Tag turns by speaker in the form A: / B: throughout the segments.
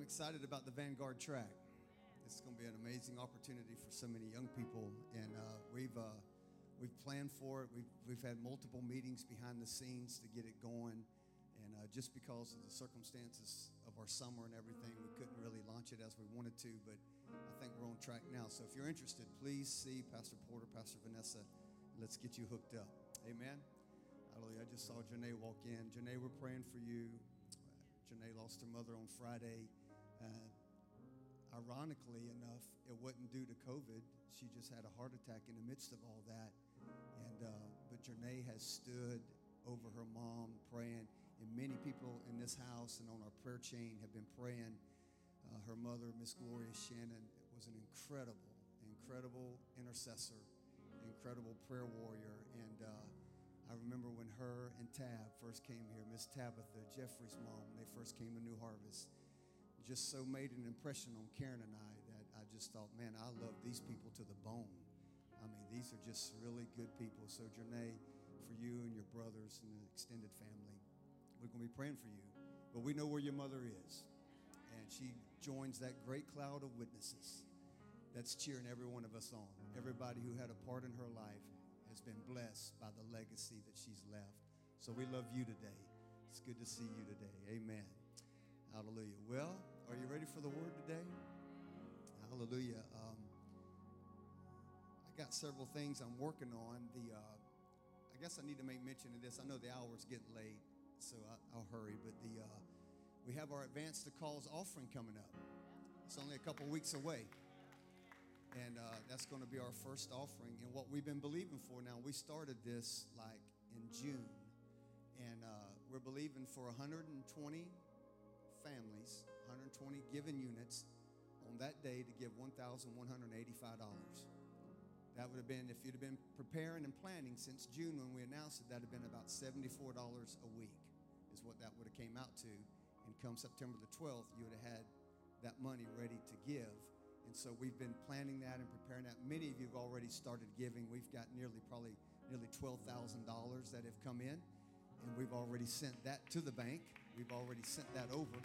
A: I'm excited about the Vanguard track. It's going to be an amazing opportunity for so many young people, and uh, we've uh, we've planned for it. We've we've had multiple meetings behind the scenes to get it going, and uh, just because of the circumstances of our summer and everything, we couldn't really launch it as we wanted to. But I think we're on track now. So if you're interested, please see Pastor Porter, Pastor Vanessa. Let's get you hooked up. Amen. Hallelujah. I just saw Janae walk in. Janae, we're praying for you. Janae lost her mother on Friday. Ironically enough, it wasn't due to COVID. She just had a heart attack in the midst of all that. And uh, but Janae has stood over her mom praying, and many people in this house and on our prayer chain have been praying. Uh, her mother, Miss Gloria Shannon, was an incredible, incredible intercessor, incredible prayer warrior, and. Uh, I remember when her and Tab first came here, Miss Tabitha, Jeffrey's mom, when they first came to New Harvest. Just so made an impression on Karen and I that I just thought, man, I love these people to the bone. I mean, these are just really good people. So, Janae, for you and your brothers and the extended family, we're going to be praying for you. But we know where your mother is. And she joins that great cloud of witnesses that's cheering every one of us on. Everybody who had a part in her life has been blessed by the legacy that she's left. So we love you today. It's good to see you today. Amen. Hallelujah. Well, are you ready for the word today? Hallelujah. Um, I got several things I'm working on. The uh, I guess I need to make mention of this. I know the hour's getting late, so I, will hurry. But the uh, we have our advance to calls offering coming up. It's only a couple weeks away and uh, that's going to be our first offering and what we've been believing for now we started this like in june and uh, we're believing for 120 families 120 given units on that day to give $1185 that would have been if you'd have been preparing and planning since june when we announced it that would have been about $74 a week is what that would have came out to and come september the 12th you would have had that money ready to give and so we've been planning that and preparing that. Many of you have already started giving. We've got nearly, probably nearly $12,000 that have come in. And we've already sent that to the bank. We've already sent that over.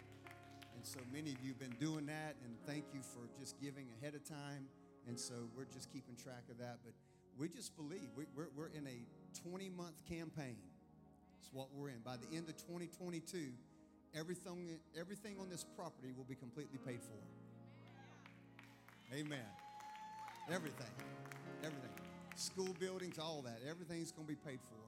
A: And so many of you have been doing that. And thank you for just giving ahead of time. And so we're just keeping track of that. But we just believe we, are we're in a 20 month campaign. That's what we're in. By the end of 2022, everything, everything on this property will be completely paid for. Amen. Everything. Everything. School buildings, all that. Everything's going to be paid for.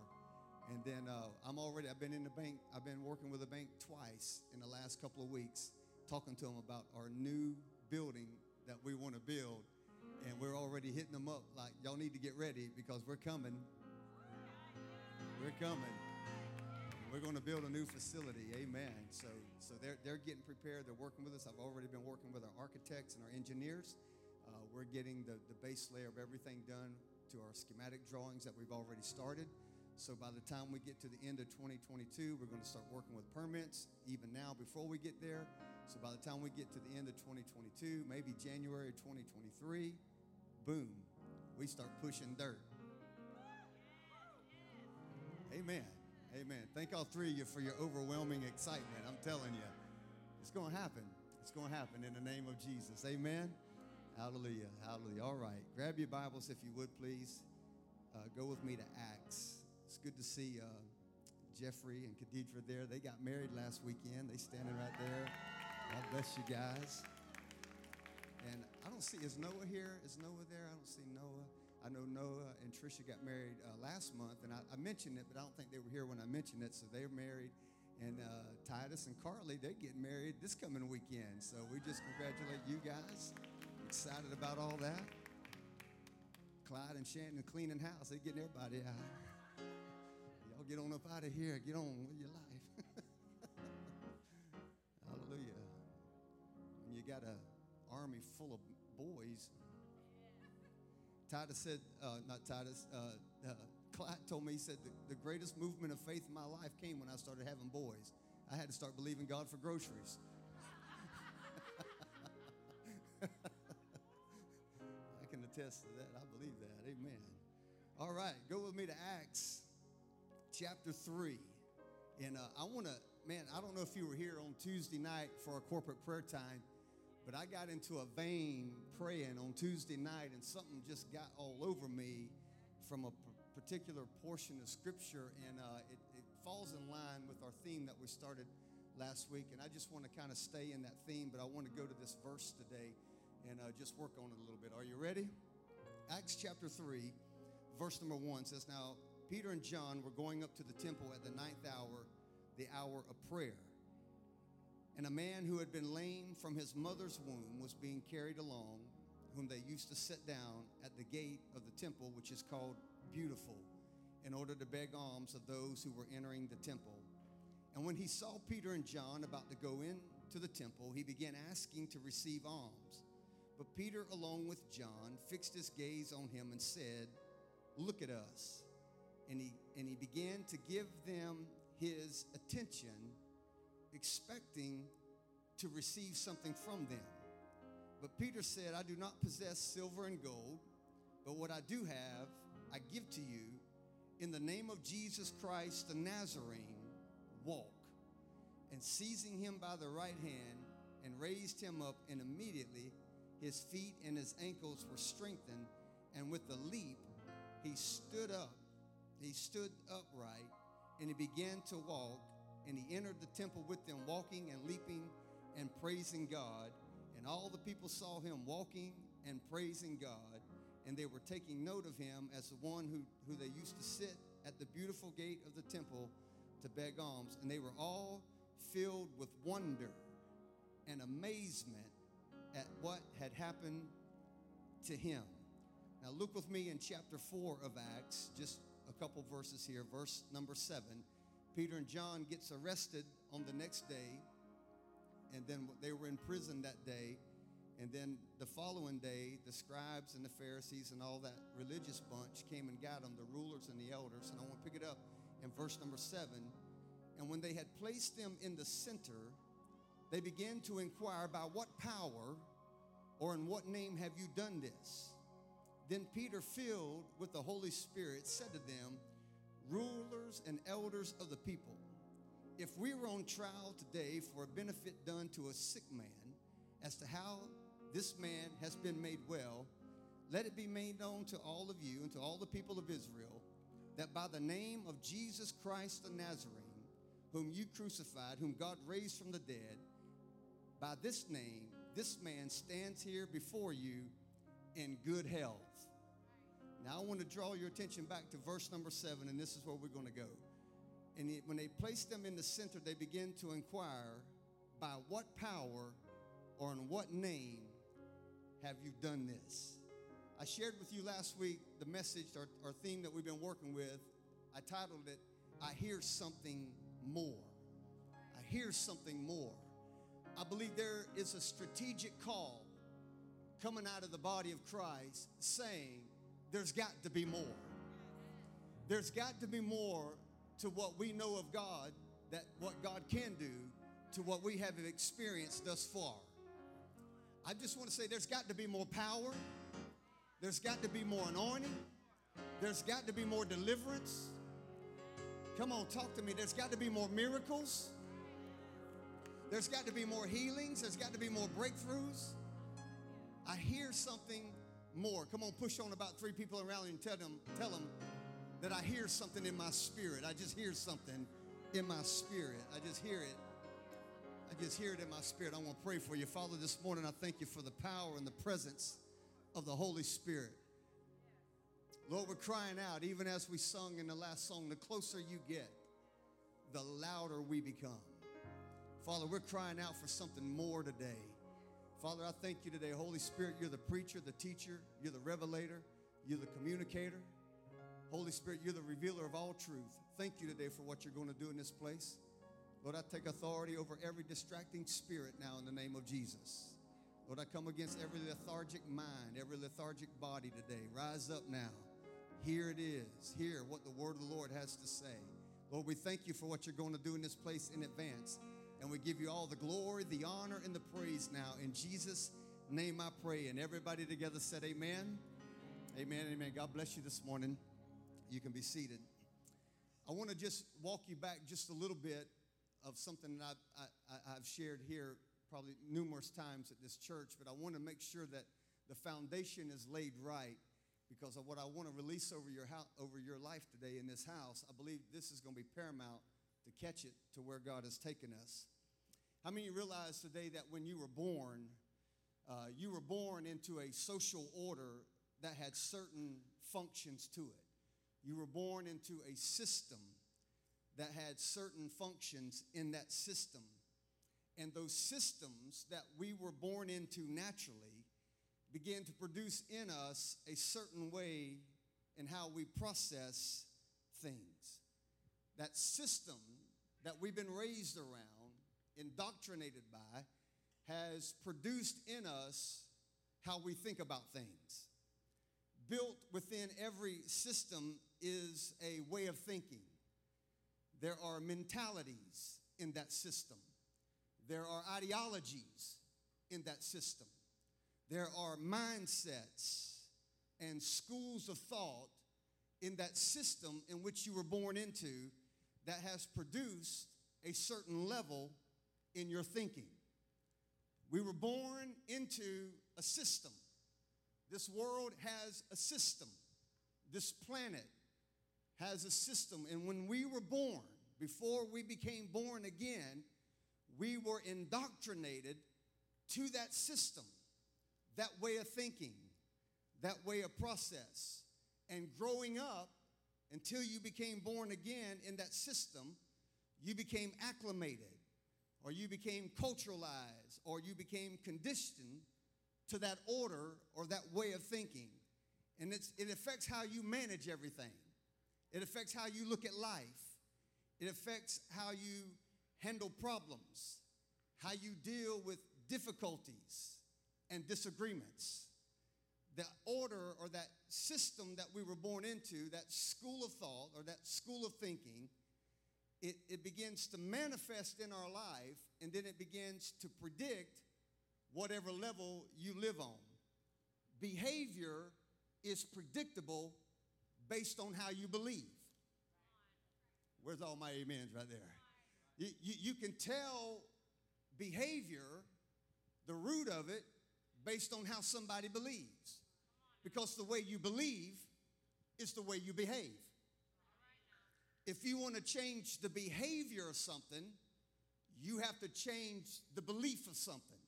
A: And then uh, I'm already, I've been in the bank, I've been working with the bank twice in the last couple of weeks, talking to them about our new building that we want to build. And we're already hitting them up like, y'all need to get ready because we're coming. We're coming. We're going to build a new facility. Amen. So, so they're, they're getting prepared. They're working with us. I've already been working with our architects and our engineers. Uh, we're getting the, the base layer of everything done to our schematic drawings that we've already started. So by the time we get to the end of 2022, we're going to start working with permits, even now before we get there. So by the time we get to the end of 2022, maybe January 2023, boom, we start pushing dirt. Amen. Amen. Thank all three of you for your overwhelming excitement. I'm telling you, it's going to happen. It's going to happen in the name of Jesus. Amen. Hallelujah. Hallelujah. All right. Grab your Bibles if you would, please. Uh, go with me to Acts. Good to see uh, Jeffrey and Khadidra there. They got married last weekend. They standing right there. God bless you guys. And I don't see, is Noah here? Is Noah there? I don't see Noah. I know Noah and Trisha got married uh, last month, and I, I, mentioned it, but I don't think they were here when I mentioned it. So they're married, and uh, Titus and Carly they're getting married this coming weekend. So we just congratulate you guys. Excited about all that. Clyde and Shannon cleaning house. They're getting everybody out. Get on up out of here. Get on with your life. Hallelujah. When you got an army full of boys Titus said, uh, not Titus, uh, uh, Clyde told me, he said, the, the greatest movement of faith in my life came when I started having boys. I had to start believing God for groceries. I can attest to that. I believe that. Amen. All right, go with me to Acts chapter 3. And uh, I want to man, I don't know if you were here on Tuesday night for a corporate prayer time, but I got into a vein praying on Tuesday night, and something just got all over me from a particular portion of Scripture, and uh, it, it falls in line with our theme that we started last week. And I just want to kind of stay in that theme, but I want to go to this verse today and uh, just work on it a little bit. Are you ready? Acts chapter 3, verse number 1 says, Now Peter and John were going up to the temple at the ninth hour, the hour of prayer. And a man who had been lame from his mother's womb was being carried along, whom they used to set down at the gate of the temple, which is called Beautiful, in order to beg alms of those who were entering the temple. And when he saw Peter and John about to go into the temple, he began asking to receive alms. But Peter, along with John, fixed his gaze on him and said, Look at us and he, and he began to give them his attention, expecting to receive something from them. But Peter said, I do not possess silver and gold, but what I do have, I give to you. In the name of Jesus Christ the Nazarene, walk. And seizing him by the right hand, and raised him up, and immediately his feet and his ankles were strengthened, and with a leap he stood up he stood upright and he began to walk and he entered the temple with them walking and leaping and praising God. And all the people saw him walking and praising God and they were taking note of him as the one who, who they used to sit at the beautiful gate of the temple to beg alms. And they were all filled with wonder and amazement at what had happened to him. Now look with me in chapter 4 of acts just a couple verses here. Verse number seven Peter and John gets arrested on the next day, and then they were in prison that day. And then the following day, the scribes and the Pharisees and all that religious bunch came and got them, the rulers and the elders. And I want to pick it up in verse number seven. And when they had placed them in the center, they began to inquire, By what power or in what name have you done this? Then Peter, filled with the Holy Spirit, said to them, Rulers and elders of the people, if we were on trial today for a benefit done to a sick man, as to how this man has been made well, let it be made known to all of you and to all the people of Israel that by the name of Jesus Christ the Nazarene, whom you crucified, whom God raised from the dead, by this name, this man stands here before you in good health. Now, I want to draw your attention back to verse number seven, and this is where we're going to go. And when they placed them in the center, they began to inquire, By what power or in what name have you done this? I shared with you last week the message or, or theme that we've been working with. I titled it, I Hear Something More. I hear something more. I believe there is a strategic call coming out of the body of Christ saying, there's got to be more. There's got to be more to what we know of God, that what God can do, to what we have experienced thus far. I just want to say there's got to be more power. There's got to be more anointing. There's got to be more deliverance. Come on, talk to me. There's got to be more miracles. There's got to be more healings. There's got to be more breakthroughs. I hear something more. Come on, push on about three people around and tell them, tell them that I hear something in my spirit. I just hear something in my spirit. I just hear it. I just hear it in my spirit. I want to pray for you. Father, this morning I thank you for the power and the presence of the Holy Spirit. Lord, we're crying out, even as we sung in the last song, the closer you get, the louder we become. Father, we're crying out for something more today. Father, I thank you today. Holy Spirit, you're the preacher, the teacher, you're the revelator, you're the communicator. Holy Spirit, you're the revealer of all truth. Thank you today for what you're going to do in this place. Lord, I take authority over every distracting spirit now in the name of Jesus. Lord, I come against every lethargic mind, every lethargic body today. Rise up now. Here it is. Hear what the word of the Lord has to say. Lord, we thank you for what you're going to do in this place in advance. And we give you all the glory, the honor, and the praise now. In Jesus' name I pray. And everybody together said, Amen. Amen. Amen. God bless you this morning. You can be seated. I want to just walk you back just a little bit of something that I've, I, I've shared here probably numerous times at this church, but I want to make sure that the foundation is laid right because of what I want to release over your, house, over your life today in this house. I believe this is going to be paramount to catch it to where God has taken us. How many realize today that when you were born, uh, you were born into a social order that had certain functions to it? You were born into a system that had certain functions in that system. And those systems that we were born into naturally began to produce in us a certain way in how we process things. That system that we've been raised around, indoctrinated by, has produced in us how we think about things. Built within every system is a way of thinking. There are mentalities in that system. There are ideologies in that system. There are mindsets and schools of thought in that system in which you were born into that has produced a certain level in your thinking. We were born into a system. This world has a system. This planet has a system. And when we were born, before we became born again, we were indoctrinated to that system, that way of thinking, that way of process. And growing up, until you became born again in that system, you became acclimated, or you became culturalized, or you became conditioned to that order or that way of thinking. And it affects how you manage everything. It affects how you look at life. It affects how you handle problems, how you deal with difficulties and disagreements. The order or that system that we were born into, that school of thought or that school of thinking, it, it begins to manifest in our life and then it begins to predict whatever level you live on. Behavior is predictable based on how you believe. Where's all my amens right there? You, you, you, can tell behavior, the root of it, based on how somebody believes. Because the way you believe is the way you behave. If you want to change the behavior of something, you have to change the belief of something.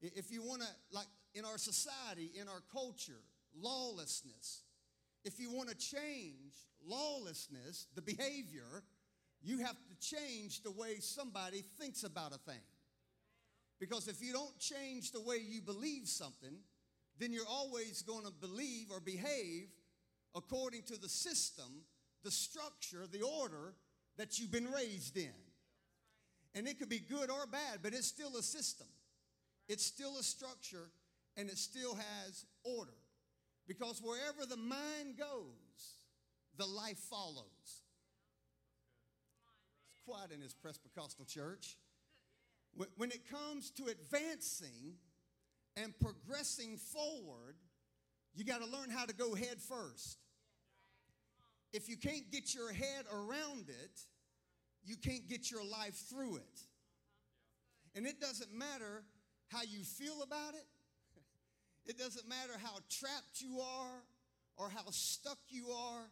A: If you want to, like in our society, in our culture, lawlessness. If you want to change lawlessness, the behavior, you have to change the way somebody thinks about a thing. Because if you don't change the way you believe something, then you're always going to believe or behave according to the system, the structure, the order that you've been raised in. And it could be good or bad, but it's still a system. It's still a structure and it still has order. Because wherever the mind goes, the life follows. It's quiet in this Presbyterian church. When it comes to advancing and progressing forward, you got to learn how to go head first. If you can't get your head around it, you can't get your life through it. And it doesn't matter how you feel about it, it doesn't matter how trapped you are or how stuck you are.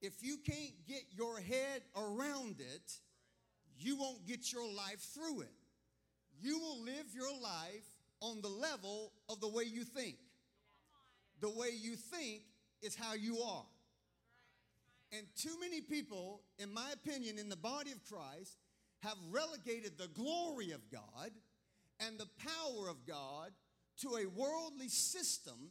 A: If you can't get your head around it, you won't get your life through it. You will live your life on the level of the way you think. The way you think is how you are. And too many people, in my opinion, in the body of Christ, have relegated the glory of God and the power of God to a worldly system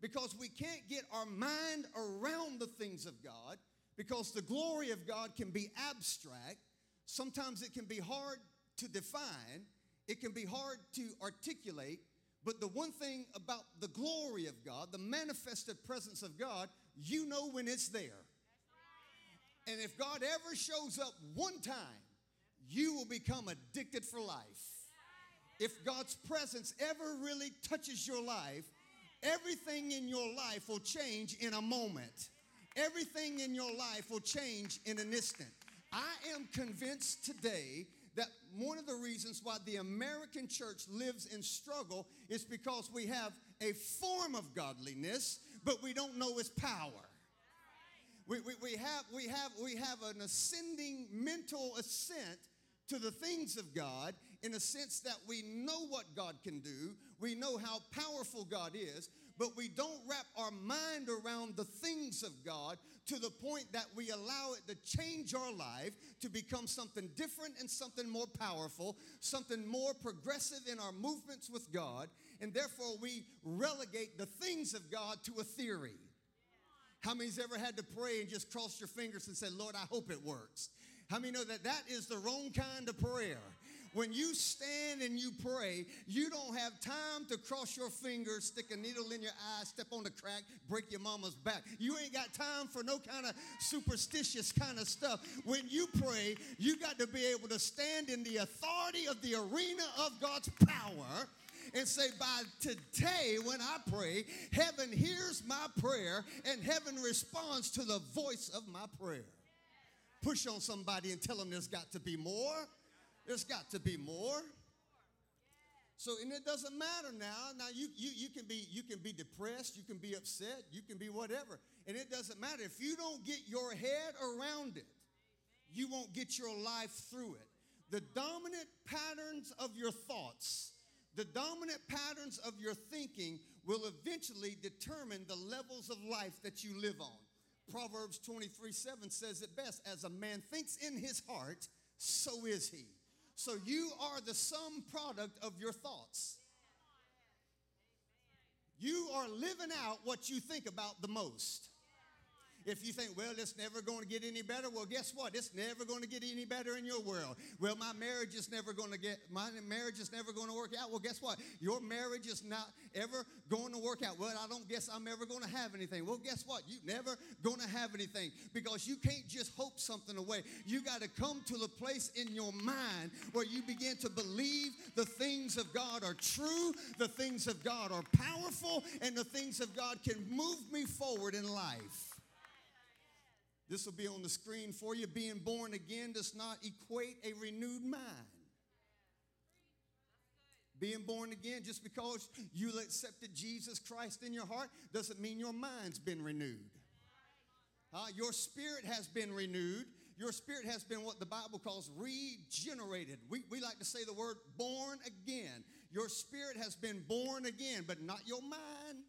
A: because we can't get our mind around the things of God because the glory of God can be abstract. Sometimes it can be hard to define, it can be hard to articulate. But the one thing about the glory of God, the manifested presence of God, you know when it's there. And if God ever shows up one time, you will become addicted for life if God's presence ever really touches your life, everything in your life will change in a moment. Everything in your life will change in an instant. I am convinced today that one of the reasons why the American church lives in struggle is because we have a form of godliness, but we don't know its power. We, we, we, have, we, have, we have an ascending mental ascent to the things of God in a sense that we know what God can do, we know how powerful God is, but we don't wrap our mind around the things of God to the point that we allow it to change our life to become something different and something more powerful, something more progressive in our movements with God, and therefore we relegate the things of God to a theory. How many's ever had to pray and just cross your fingers and say, Lord, I hope it works? How many know that that is the wrong kind of prayer? When you stand and you pray, you don't have time to cross your fingers, stick a needle in your eye, step on the crack, break your mama's back. You ain't got time for no kind of superstitious kind of stuff. When you pray, you got to be able to stand in the authority of the arena of God's power and say, By today, when I pray, heaven hears my prayer and heaven responds to the voice of my prayer. Push on somebody and tell them there's got to be more. There's got to be more. So, and it doesn't matter now. Now you, you, you can be you can be depressed, you can be upset, you can be whatever. And it doesn't matter. If you don't get your head around it, you won't get your life through it. The dominant patterns of your thoughts, the dominant patterns of your thinking will eventually determine the levels of life that you live on. Proverbs 23 7 says it best as a man thinks in his heart, so is he. So you are the sum product of your thoughts. You are living out what you think about the most. If you think, well, it's never going to get any better, well, guess what? It's never going to get any better in your world. Well, my marriage is never going to get, my marriage is never going to work out. Well, guess what? Your marriage is not ever going to work out. Well, I don't guess I'm ever going to have anything. Well, guess what? You're never going to have anything because you can't just hope something away. You got to come to the place in your mind where you begin to believe the things of God are true, the things of God are powerful, and the things of God can move me forward in life. This will be on the screen for you. Being born again does not equate a renewed mind. Being born again, just because you accepted Jesus Christ in your heart, doesn't mean your mind's been renewed. Uh, your spirit has been renewed. Your spirit has been what the Bible calls regenerated. We, we like to say the word born again. Your spirit has been born again, but not your mind.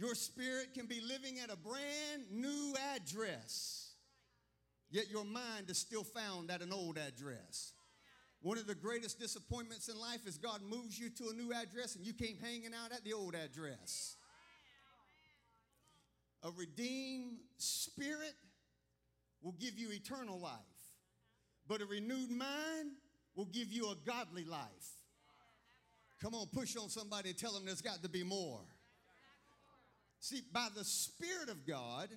A: Your spirit can be living at a brand new address, yet your mind is still found at an old address. One of the greatest disappointments in life is God moves you to a new address and you keep hanging out at the old address. A redeemed spirit will give you eternal life, but a renewed mind will give you a godly life. Come on, push on somebody and tell them there's got to be more. See, by the Spirit of God,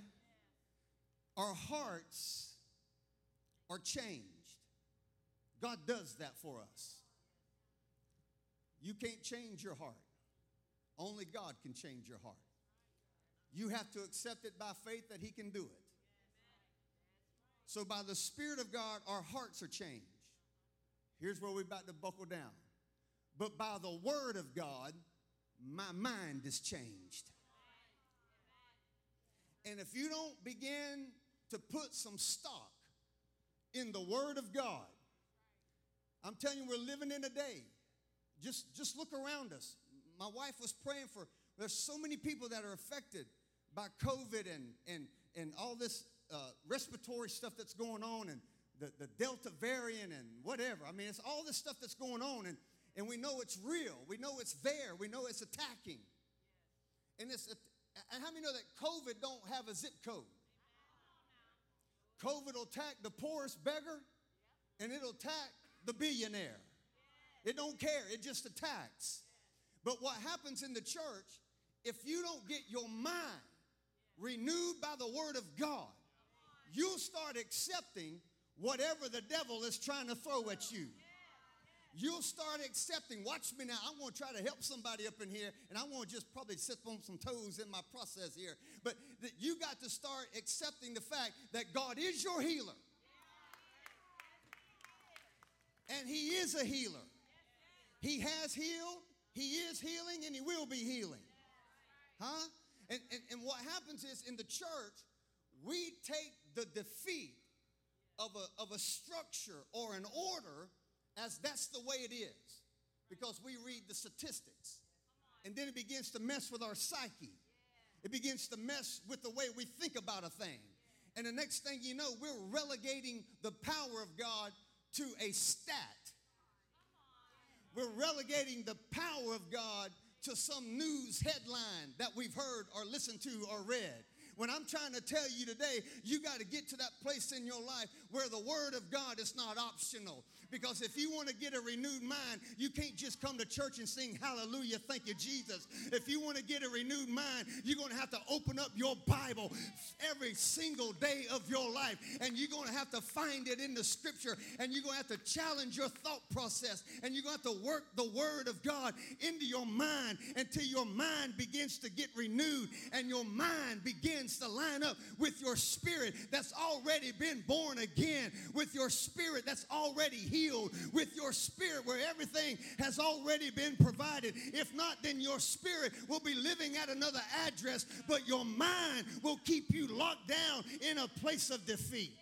A: our hearts are changed. God does that for us. You can't change your heart, only God can change your heart. You have to accept it by faith that He can do it. So, by the Spirit of God, our hearts are changed. Here's where we're about to buckle down. But by the Word of God, my mind is changed. And if you don't begin to put some stock in the Word of God, I'm telling you, we're living in a day. Just, just look around us. My wife was praying for, there's so many people that are affected by COVID and, and, and all this uh, respiratory stuff that's going on and the, the Delta variant and whatever. I mean, it's all this stuff that's going on, and, and we know it's real. We know it's there. We know it's attacking. And it's, and how many know that COVID don't have a zip code? COVID will attack the poorest beggar and it'll attack the billionaire. It don't care, it just attacks. But what happens in the church, if you don't get your mind renewed by the word of God, you'll start accepting whatever the devil is trying to throw at you. You'll start accepting. Watch me now. I'm going to try to help somebody up in here, and I want to just probably sit on some toes in my process here. But that you got to start accepting the fact that God is your healer. And He is a healer. He has healed, He is healing, and He will be healing. Huh? And, and, and what happens is in the church, we take the defeat of a, of a structure or an order as that's the way it is because we read the statistics. And then it begins to mess with our psyche. It begins to mess with the way we think about a thing. And the next thing you know, we're relegating the power of God to a stat. We're relegating the power of God to some news headline that we've heard or listened to or read. When I'm trying to tell you today, you got to get to that place in your life where the Word of God is not optional. Because if you want to get a renewed mind, you can't just come to church and sing hallelujah, thank you, Jesus. If you want to get a renewed mind, you're going to have to open up your Bible every single day of your life. And you're going to have to find it in the scripture. And you're going to have to challenge your thought process. And you're going to have to work the word of God into your mind until your mind begins to get renewed and your mind begins to line up with your spirit that's already been born again, with your spirit that's already healed with your spirit where everything has already been provided. If not, then your spirit will be living at another address, but your mind will keep you locked down in a place of defeat.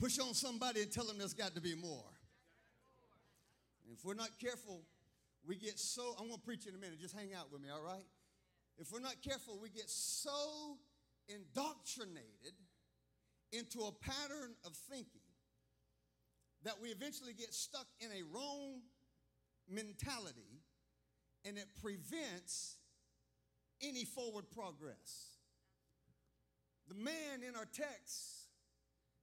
A: Push on somebody and tell them there's got to be more. if we're not careful, we get so, I'm going to preach in a minute. Just hang out with me, all right? If we're not careful, we get so indoctrinated into a pattern of thinking that we eventually get stuck in a wrong mentality and it prevents any forward progress. The man in our text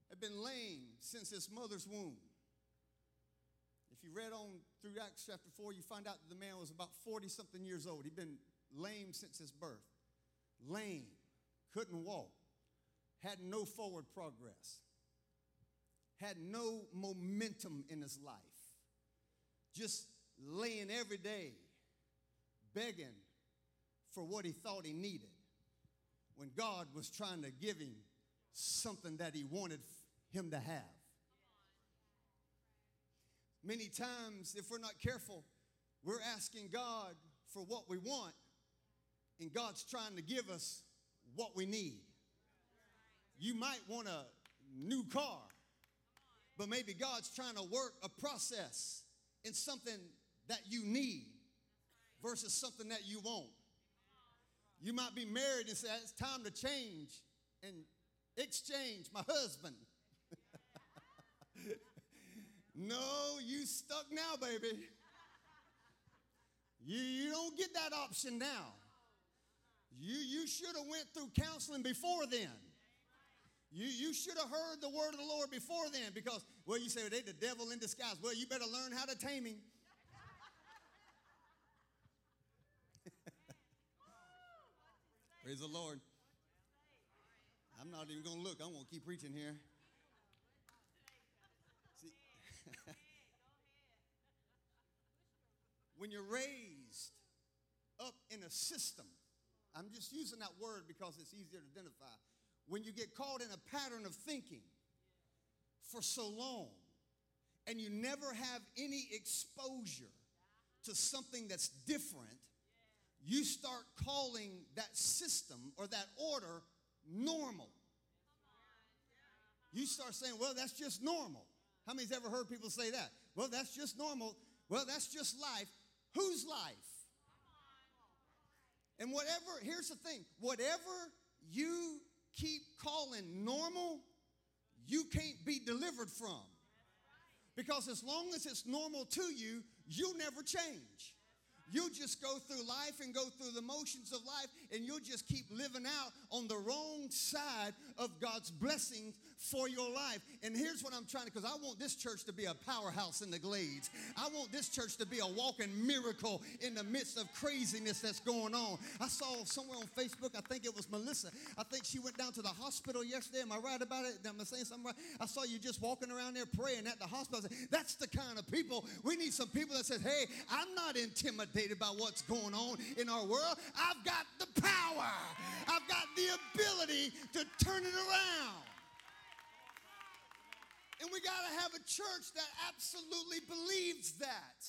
A: had been lame since his mother's womb. If you read on through Acts chapter 4, you find out that the man was about 40 something years old. He'd been lame since his birth. Lame, couldn't walk, had no forward progress had no momentum in his life, just laying every day begging for what he thought he needed when God was trying to give him something that he wanted him to have. Many times, if we're not careful, we're asking God for what we want, and God's trying to give us what we need. You might want a new car, but maybe God's trying to work a process in something that you need versus something that you want. You might be married and say, It's time to change and exchange my husband. no, you stuck now, baby. You, you don't get that option now. You, you should have went through counseling before then. You, you should have heard the word of the Lord before then because, well, you say, well, they the devil in disguise. Well, you better learn how to tame him. Praise the Lord. I'm not even going to look. I'm going to keep preaching here. See, when you're raised up in a system, I'm just using that word because it's easier to identify when you get caught in a pattern of thinking for so long and you never have any exposure to something that's different, you start calling that system or that order normal. You start saying, well, that's just normal. How many's ever heard people say that? Well, that's just normal. Well, that's just life. Whose life? And whatever, here's the thing whatever you keep calling normal, you can't be delivered from. Because as long as it's normal to you, you'll never change. You'll just go through life and go through the motions of life, and you'll just keep living out on the wrong side of God's blessings for your life. And here's what I'm trying to, because I want this church to be a powerhouse in the glades. I want this church to be a walking miracle in the midst of craziness that's going on. I saw somewhere on Facebook, I think it was Melissa. I think she went down to the hospital yesterday. Am I right about it? Am I saying something right? I saw you just walking around there praying at the hospital. That's the kind of people we need. Some people that says, "Hey, I'm not intimidated by what's going on in our world. I've got the power. I've got the ability to turn it around." And we got to have a church that absolutely believes that.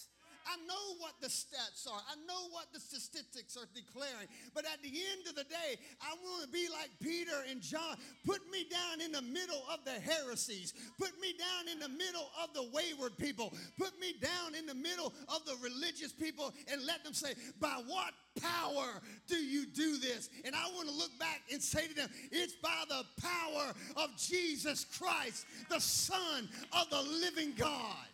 A: I know what the stats are. I know what the statistics are declaring. But at the end of the day, I want to be like Peter and John. Put me down in the middle of the Pharisees. Put me down in the middle of the wayward people. Put me down in the middle of the religious people and let them say, by what power do you do this? And I want to look back and say to them, it's by the power of Jesus Christ, the Son of the living God.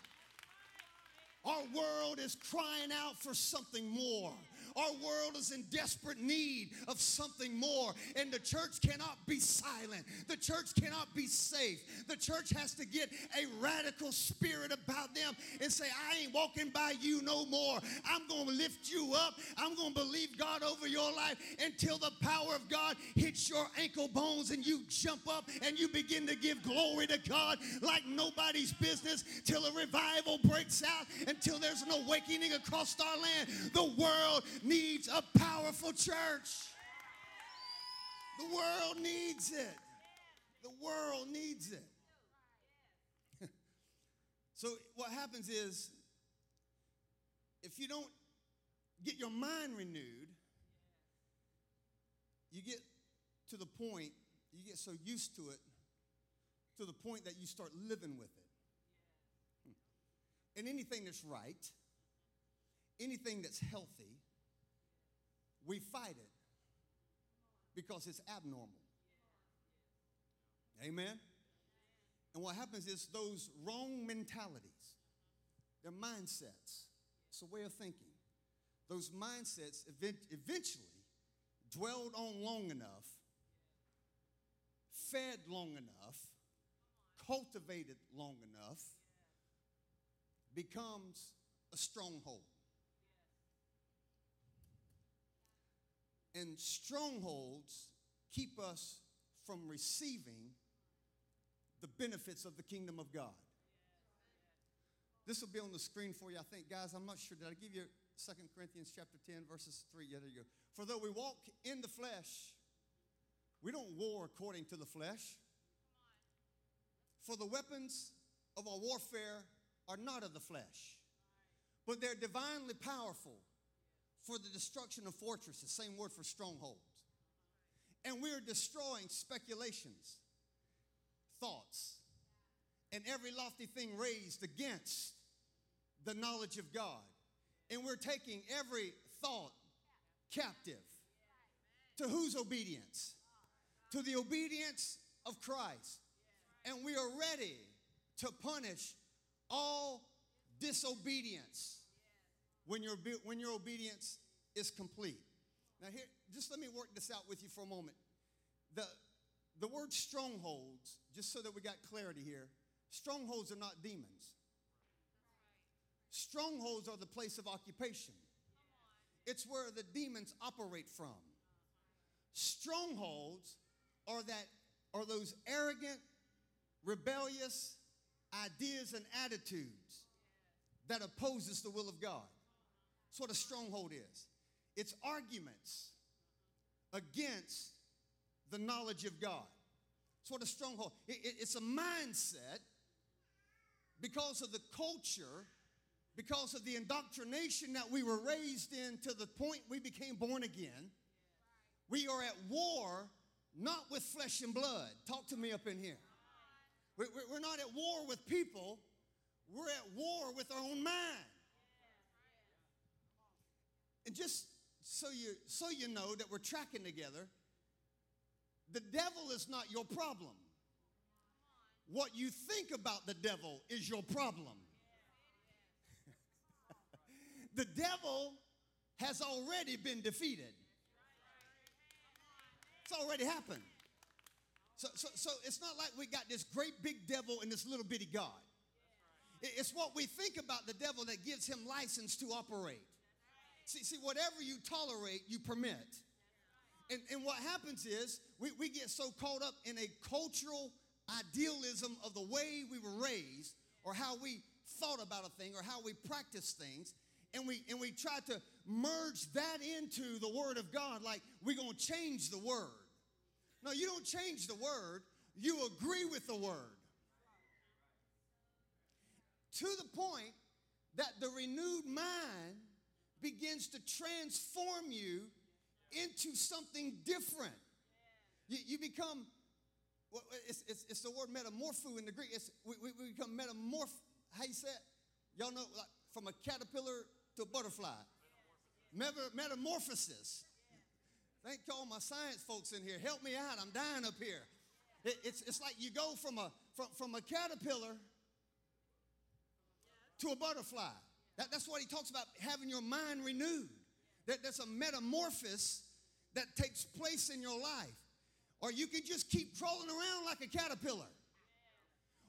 A: Our world is crying out for something more. Our world is in desperate need of something more, and the church cannot be silent. The church cannot be safe. The church has to get a radical spirit about them and say, I ain't walking by you no more. I'm going to lift you up. I'm going to believe God over your life until the power of God hits your ankle bones and you jump up and you begin to give glory to God like nobody's business till a revival breaks out, until there's an awakening across our land. The world needs a powerful church. The world needs it. The world needs it. so, what happens is, if you don't get your mind renewed, you get to the point, you get so used to it, to the point that you start living with it. And anything that's right, anything that's healthy, we fight it because it's abnormal. Amen? And what happens is those wrong mentalities, their mindsets, it's a way of thinking. Those mindsets eventually dwelled on long enough, fed long enough, cultivated long enough, becomes a stronghold. And strongholds keep us from receiving the benefits of the kingdom of God. This will be on the screen for you, I think, guys. I'm not sure. Did I give you 2 Corinthians chapter 10, verses 3? Yeah, there you go. For though we walk in the flesh, we don't war according to the flesh. For the weapons of our warfare are not of the flesh, but they're divinely powerful for the destruction of fortresses, same word for strongholds. And we're destroying speculations, thoughts, and every lofty thing raised against the knowledge of God. And we're taking every thought captive. To whose obedience? To the obedience of Christ. And we are ready to punish all disobedience when your, when your obedience is complete. Now, here, just let me work this out with you for a moment. The, the word strongholds, just so that we got clarity here, strongholds are not demons. Strongholds are the place of occupation. It's where the demons operate from. Strongholds are that are those arrogant, rebellious ideas and attitudes that opposes the will of God. That's what a stronghold is. It's arguments against the knowledge of God. That's what a stronghold. It, it, it's a mindset because of the culture, because of the indoctrination that we were raised in to the point we became born again. We are at war not with flesh and blood. Talk to me up in here. We're not at war with people, we're at war with our own mind. And just so you so you know that we're tracking together, the devil is not your problem. What you think about the devil is your problem. the devil has already been defeated. It's already happened. So, so, so it's not like we got this great big devil and this little bitty God. It's what we think about the devil that gives him license to operate. See, see whatever you tolerate, you permit. And, and what happens is we, we get so caught up in a cultural idealism of the way we were raised or how we thought about a thing or how we practice things and we and we try to merge that into the word of God like we're going to change the word. No, you don't change the word, you agree with the word. To the point that the renewed mind begins to transform you into something different. You, you become, well, it's, it's, it's, the word metamorpho in the Greek. It's, we, we, become metamorph. How you say it? Y'all know, like from a caterpillar to a butterfly. Metamorphosis. metamorphosis. Thank all my science folks in here. Help me out. I'm dying up here. It, it's, it's like you go from a, from, from a caterpillar to a butterfly. That, that's what he talks about having your mind renewed. That, there's a metamorphosis that takes place in your life. Or you can just keep crawling around like a caterpillar.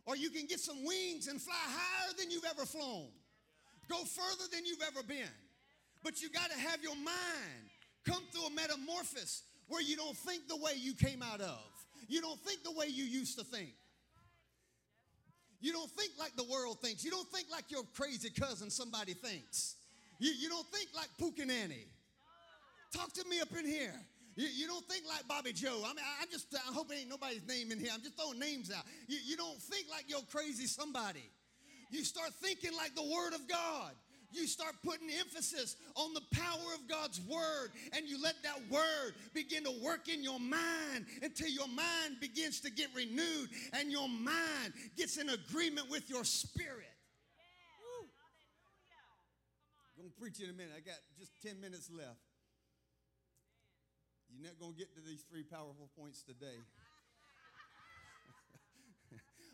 A: Or you can get some wings and fly higher than you've ever flown. Go further than you've ever been. But you got to have your mind come through a metamorphosis where you don't think the way you came out of. You don't think the way you used to think. You don't think like the world thinks. You don't think like your crazy cousin somebody thinks. You, you don't think like Puccananny. Talk to me up in here. You, you, don't think like Bobby Joe. I mean, I just I hope it ain't nobody's name in here. I'm just throwing names out. You, you don't think like your crazy somebody. You start thinking like the Word of God you start putting emphasis on the power of God's word and you let that word begin to work in your mind until your mind begins to get renewed and your mind gets in agreement with your spirit. I'm going to preach in a minute. I got just 10 minutes left. You're not going to get to these three powerful points today.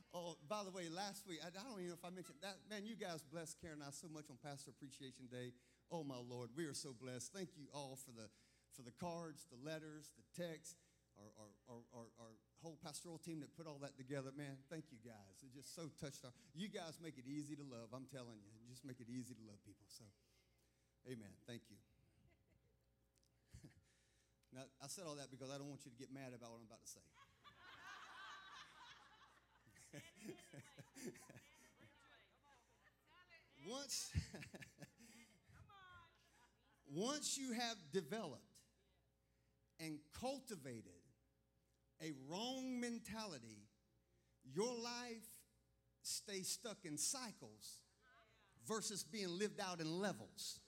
A: Oh, by the way, last week, I, don't even know if I mentioned that. Man, you guys blessed Karen and I so much on Pastor Appreciation Day. Oh, my Lord, we are so blessed. Thank you all for the, for the cards, the letters, the texts, our, our, our, our, our whole pastoral team that put all that together. Man, thank you guys. It just so touched our. You guys make it easy to love. I'm telling you, you just make it easy to love people. So, amen. Thank you. now, I said all that because I don't want you to get mad about what I'm about to say. Once, once you have developed and cultivated a wrong mentality, your life stays stuck in cycles versus being lived out in levels.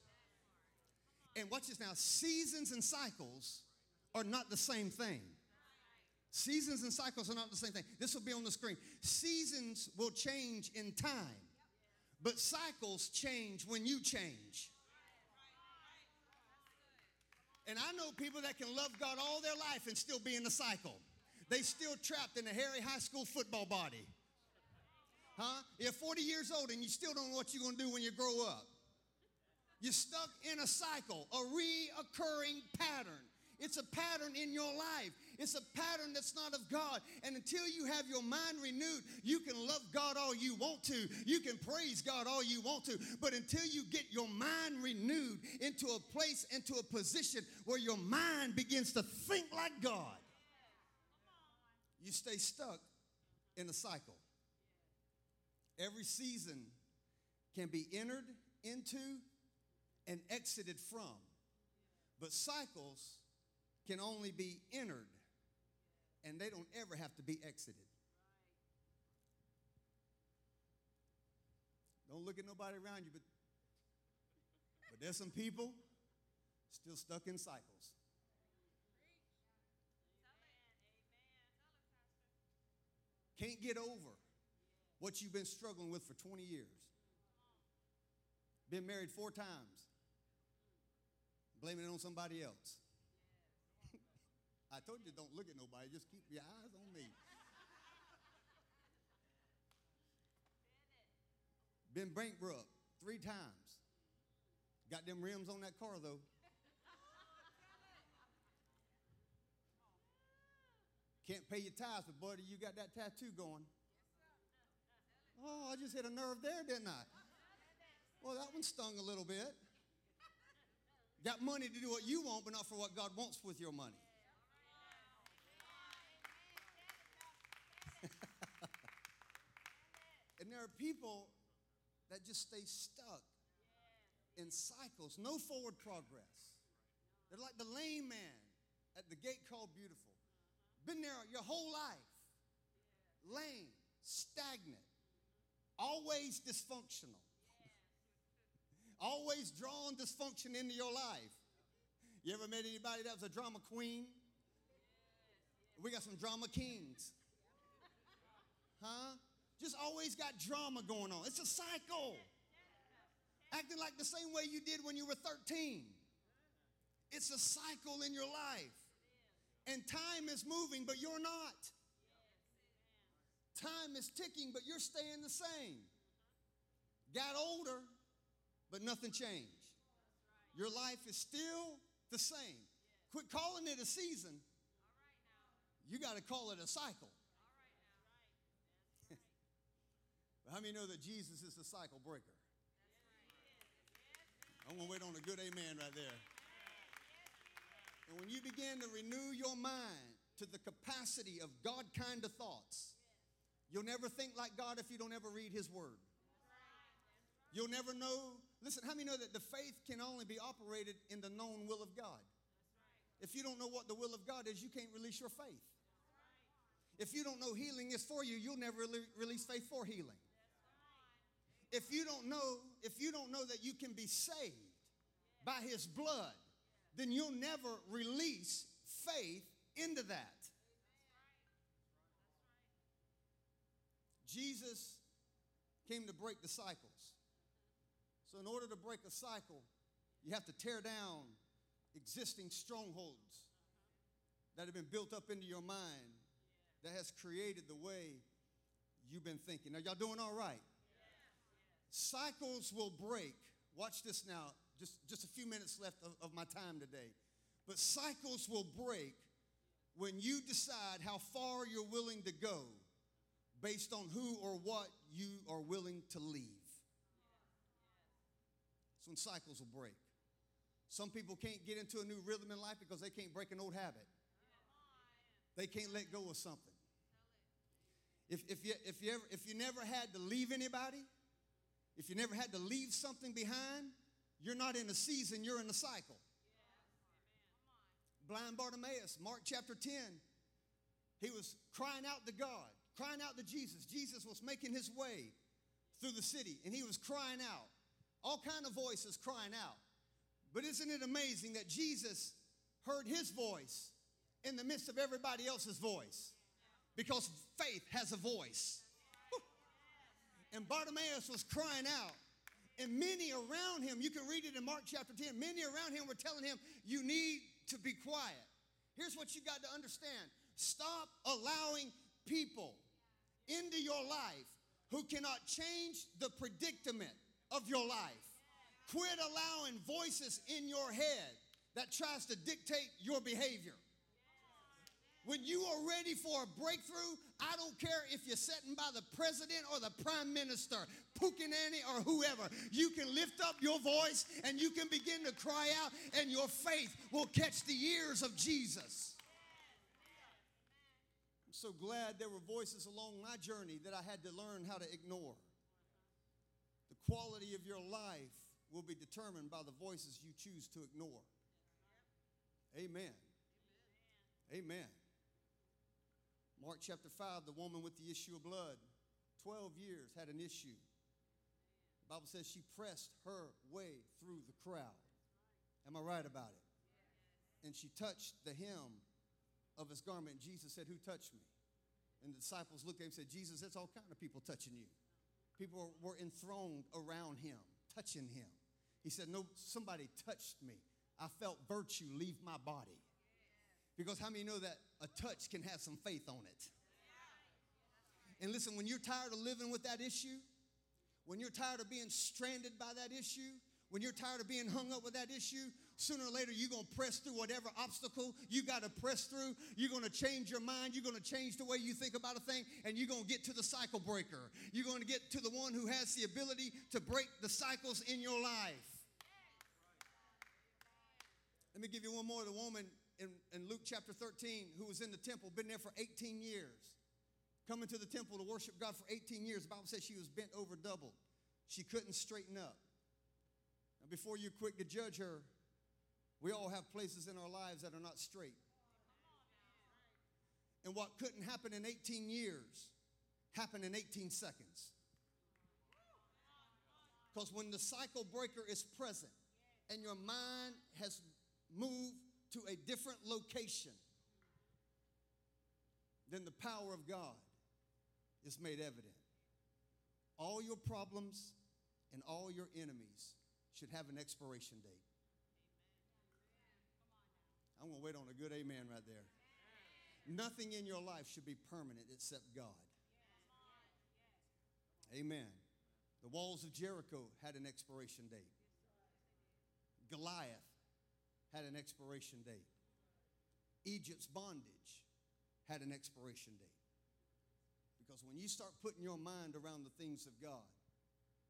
A: And watch this now seasons and cycles are not the same thing. Seasons and cycles are not the same thing. This will be on the screen. Seasons will change in time, but cycles change when you change. And I know people that can love God all their life and still be in the cycle. They still trapped in a hairy high school football body. Huh? You're 40 years old and you still don't know what you're going to do when you grow up. You're stuck in a cycle, a reoccurring pattern. It's a pattern in your life. It's a pattern that's not of God. And until you have your mind renewed, you can love God all you want to. You can praise God all you want to. But until you get your mind renewed into a place, into a position where your mind begins to think like God, you stay stuck in a cycle. Every season can be entered into and exited from. But cycles can only be entered, and they don't ever have to be exited. Don't look at nobody around you, but, but there's some people still stuck in cycles. Can't get over what you've been struggling with for 20 years. Been married four times, blaming it on somebody else. I told you don't look at nobody, just keep your eyes on me. Been bankrupt three times. Got them rims on that car though. Can't pay your tithes, but buddy, you got that tattoo going. Oh, I just hit a nerve there, didn't I? Well, that one stung a little bit. Got money to do what you want, but not for what God wants with your money. There are people that just stay stuck in cycles, no forward progress. They're like the lame man at the gate called Beautiful. Been there your whole life, lame, stagnant, always dysfunctional, always drawing dysfunction into your life. You ever met anybody that was a drama queen? We got some drama kings. Huh? Just always got drama going on. It's a cycle. Acting like the same way you did when you were 13. It's a cycle in your life. And time is moving, but you're not. Time is ticking, but you're staying the same. Got older, but nothing changed. Your life is still the same. Quit calling it a season. You got to call it a cycle. How many know that Jesus is the cycle breaker? I'm going to wait on a good amen right there. And when you begin to renew your mind to the capacity of God kind of thoughts, you'll never think like God if you don't ever read His Word. You'll never know. Listen, how many know that the faith can only be operated in the known will of God? If you don't know what the will of God is, you can't release your faith. If you don't know healing is for you, you'll never release faith for healing. If you don't know, if you don't know that you can be saved by his blood, then you'll never release faith into that. Jesus came to break the cycles. So, in order to break a cycle, you have to tear down existing strongholds that have been built up into your mind that has created the way you've been thinking. Are y'all doing all right? Cycles will break. Watch this now. Just, just a few minutes left of, of my time today. But cycles will break when you decide how far you're willing to go based on who or what you are willing to leave. That's when cycles will break. Some people can't get into a new rhythm in life because they can't break an old habit. They can't let go of something. If, if, you, if, you ever, if you never had to leave anybody, if you never had to leave something behind, you're not in a season, you're in a cycle. Blind Bartimaeus, Mark chapter 10, he was crying out to God, crying out to Jesus. Jesus was making his way through the city and he was crying out. All kind of voices crying out. But isn't it amazing that Jesus heard his voice in the midst of everybody else's voice? Because faith has a voice. And Bartimaeus was crying out. And many around him, you can read it in Mark chapter 10, many around him were telling him, You need to be quiet. Here's what you got to understand stop allowing people into your life who cannot change the predicament of your life. Quit allowing voices in your head that tries to dictate your behavior. When you are ready for a breakthrough, I don't care if you're sitting by the president or the prime minister, Pukinani or whoever. You can lift up your voice and you can begin to cry out, and your faith will catch the ears of Jesus. I'm so glad there were voices along my journey that I had to learn how to ignore. The quality of your life will be determined by the voices you choose to ignore. Amen. Amen. Mark chapter 5, the woman with the issue of blood, 12 years, had an issue. The Bible says she pressed her way through the crowd. Am I right about it? And she touched the hem of his garment. Jesus said, Who touched me? And the disciples looked at him and said, Jesus, that's all kind of people touching you. People were enthroned around him, touching him. He said, No, somebody touched me. I felt virtue leave my body. Because how many know that a touch can have some faith on it? And listen, when you're tired of living with that issue, when you're tired of being stranded by that issue, when you're tired of being hung up with that issue, sooner or later you're going to press through whatever obstacle you got to press through. You're going to change your mind. You're going to change the way you think about a thing, and you're going to get to the cycle breaker. You're going to get to the one who has the ability to break the cycles in your life. Let me give you one more. The woman in, in Luke chapter 13 who was in the temple, been there for 18 years, coming to the temple to worship God for 18 years. The Bible says she was bent over double. She couldn't straighten up. Now, before you're quick to judge her, we all have places in our lives that are not straight. And what couldn't happen in 18 years happened in 18 seconds. Because when the cycle breaker is present and your mind has moved to a different location, then the power of God is made evident. All your problems and all your enemies should have an expiration date. I'm going to wait on a good amen right there. Nothing in your life should be permanent except God. Amen. The walls of Jericho had an expiration date. Goliath had an expiration date. Egypt's bondage had an expiration date. Because when you start putting your mind around the things of God,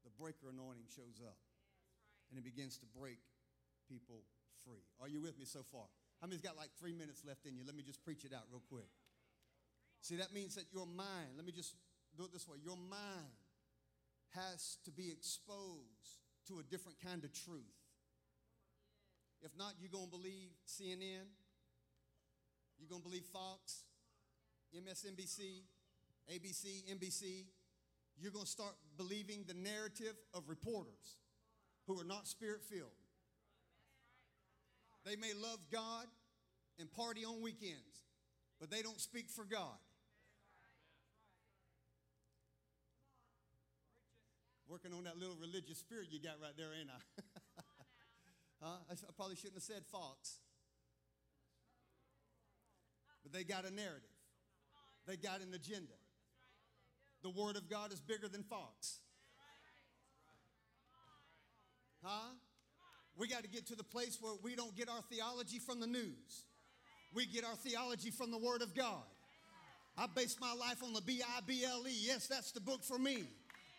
A: the breaker anointing shows up and it begins to break people free. Are you with me so far? How many's got like three minutes left in you? Let me just preach it out real quick. See, that means that your mind, let me just do it this way your mind has to be exposed to a different kind of truth. If not, you're going to believe CNN, you're going to believe Fox, MSNBC, ABC, NBC. You're going to start believing the narrative of reporters who are not spirit filled. They may love God and party on weekends, but they don't speak for God. Working on that little religious spirit you got right there, ain't I? Huh? I, I probably shouldn't have said Fox. But they got a narrative, they got an agenda. The Word of God is bigger than Fox. Huh? We got to get to the place where we don't get our theology from the news. We get our theology from the Word of God. I base my life on the B I B L E. Yes, that's the book for me.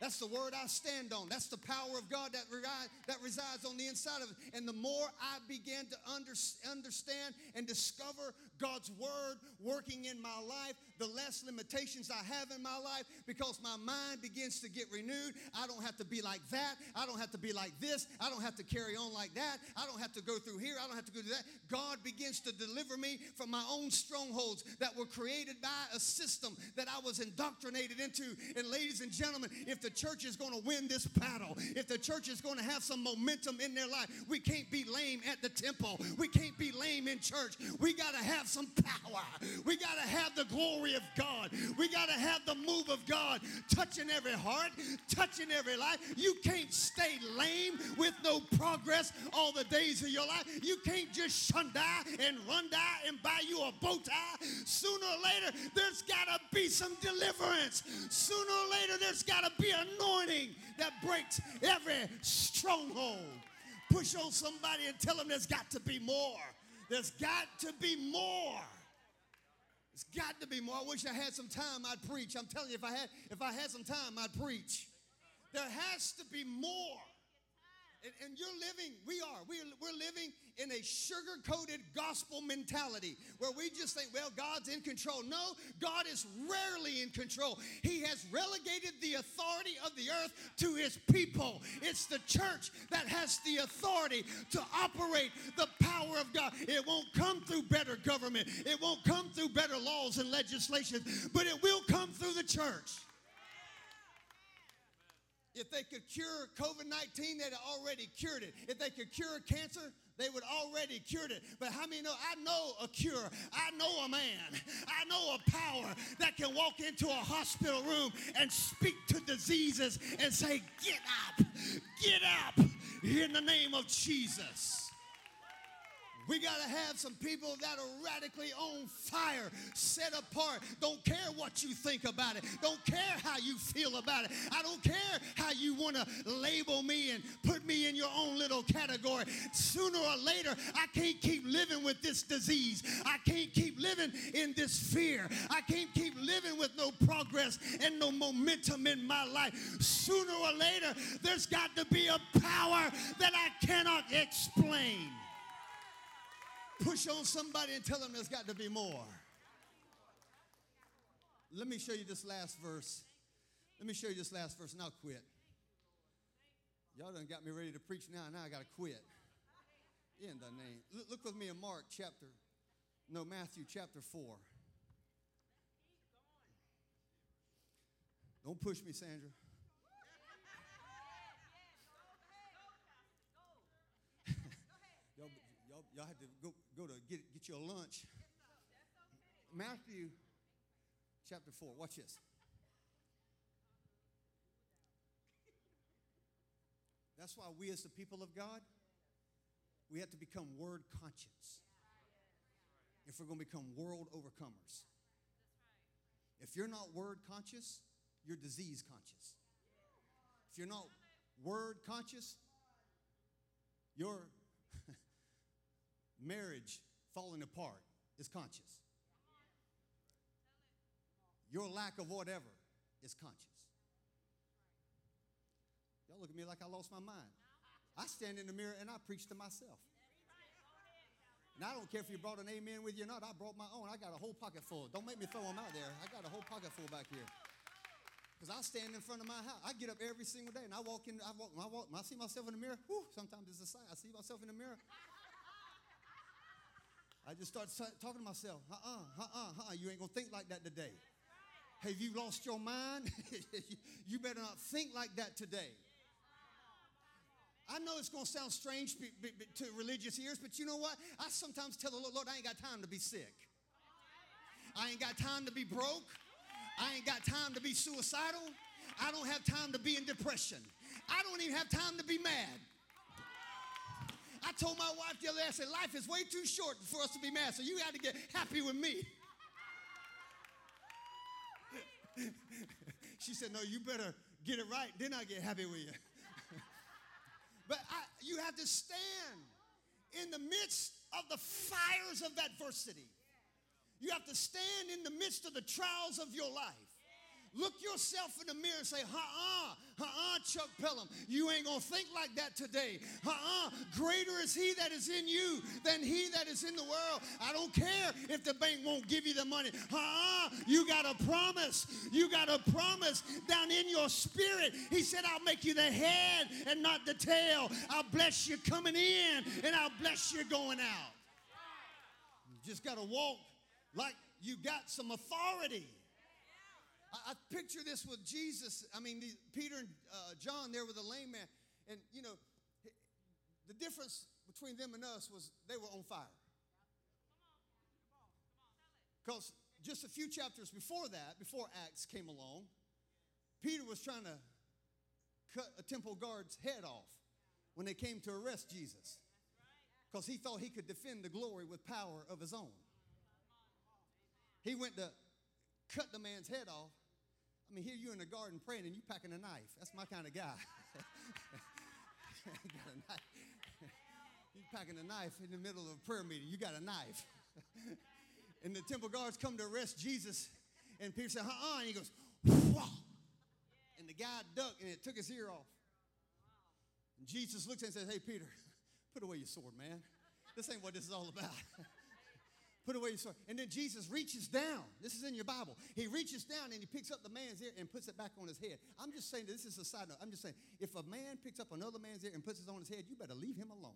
A: That's the word I stand on. That's the power of God that, reside, that resides on the inside of it. And the more I began to under, understand and discover God's word working in my life, the less limitations I have in my life because my mind begins to get renewed. I don't have to be like that. I don't have to be like this. I don't have to carry on like that. I don't have to go through here. I don't have to go through that. God begins to deliver me from my own strongholds that were created by a system that I was indoctrinated into. And ladies and gentlemen, if the church is going to win this battle, if the church is going to have some momentum in their life, we can't be lame at the temple. We can't be lame in church. We got to have some power. We got to have the glory of God. We got to have the move of God touching every heart, touching every life. You can't stay lame with no progress all the days of your life. You can't just shun die and run die and buy you a bow tie. Sooner or later, there's got to be some deliverance. Sooner or later, there's got to be anointing that breaks every stronghold. Push on somebody and tell them there's got to be more. There's got to be more. It's got to be more. I wish I had some time, I'd preach. I'm telling you, if I had, if I had some time, I'd preach. There has to be more. And, and you're living, we are, we are, we're living in a sugar coated gospel mentality where we just think, well, God's in control. No, God is rarely in control. He has relegated the authority of the earth to his people. It's the church that has the authority to operate the power of God. It won't come through better government, it won't come through better laws and legislation, but it will come through the church. If they could cure COVID 19, they'd already cured it. If they could cure cancer, they would already cured it. But how many know? I know a cure. I know a man. I know a power that can walk into a hospital room and speak to diseases and say, Get up, get up in the name of Jesus. We got to have some people that are radically on fire, set apart. Don't care what you think about it. Don't care how you feel about it. I don't care how you want to label me and put me in your own little category. Sooner or later, I can't keep living with this disease. I can't keep living in this fear. I can't keep living with no progress and no momentum in my life. Sooner or later, there's got to be a power that I cannot explain. Push on somebody and tell them there's got to be more. Let me show you this last verse. Let me show you this last verse and I'll quit. Y'all done got me ready to preach now. Now I got to quit. In the name. Look, look with me in Mark chapter, no, Matthew chapter 4. Don't push me, Sandra. y'all, y'all, y'all had to go, go to get, get your lunch. Matthew chapter 4. Watch this. That's why we, as the people of God, we have to become word conscious if we're going to become world overcomers. If you're not word conscious, you're disease conscious. If you're not word conscious, your marriage falling apart is conscious. Your lack of whatever is conscious. Y'all look at me like I lost my mind. I stand in the mirror and I preach to myself. And I don't care if you brought an amen with you or not. I brought my own. I got a whole pocket full. Don't make me throw them out there. I got a whole pocket full back here. Because I stand in front of my house. I get up every single day and I walk in. I walk. I walk. I see myself in the mirror. Whew, sometimes it's a sign. I see myself in the mirror. I just start talking to myself. Uh uh-uh, uh uh uh. You ain't gonna think like that today. Have you lost your mind? you better not think like that today. I know it's going to sound strange to religious ears, but you know what? I sometimes tell the Lord, Lord, I ain't got time to be sick. I ain't got time to be broke. I ain't got time to be suicidal. I don't have time to be in depression. I don't even have time to be mad. I told my wife the other day, I said, life is way too short for us to be mad, so you got to get happy with me. she said, no, you better get it right, then I get happy with you. But I, you have to stand in the midst of the fires of adversity. You have to stand in the midst of the trials of your life. Look yourself in the mirror and say, uh-uh, uh-uh, Chuck Pelham. You ain't going to think like that today. Uh-uh, greater is he that is in you than he that is in the world. I don't care if the bank won't give you the money. Uh-uh, you got a promise. You got a promise down in your spirit. He said, I'll make you the head and not the tail. I'll bless you coming in and I'll bless you going out. You just got to walk like you got some authority. I, I picture this with Jesus. I mean, the, Peter and uh, John there with the lame man. And, you know, the difference between them and us was they were on fire. Because just a few chapters before that, before Acts came along, Peter was trying to cut a temple guard's head off when they came to arrest Jesus. Because he thought he could defend the glory with power of his own. He went to cut the man's head off, I mean, here you're in the garden praying and you're packing a knife. That's my kind of guy. got a knife. you packing a knife in the middle of a prayer meeting. You got a knife. and the temple guards come to arrest Jesus. And Peter said, uh-uh. And he goes, Whoa. And the guy ducked and it took his ear off. And Jesus looks at him and says, hey, Peter, put away your sword, man. This ain't what this is all about. Put away your sword. And then Jesus reaches down. This is in your Bible. He reaches down and he picks up the man's ear and puts it back on his head. I'm just saying, this is a side note. I'm just saying, if a man picks up another man's ear and puts it on his head, you better leave him alone.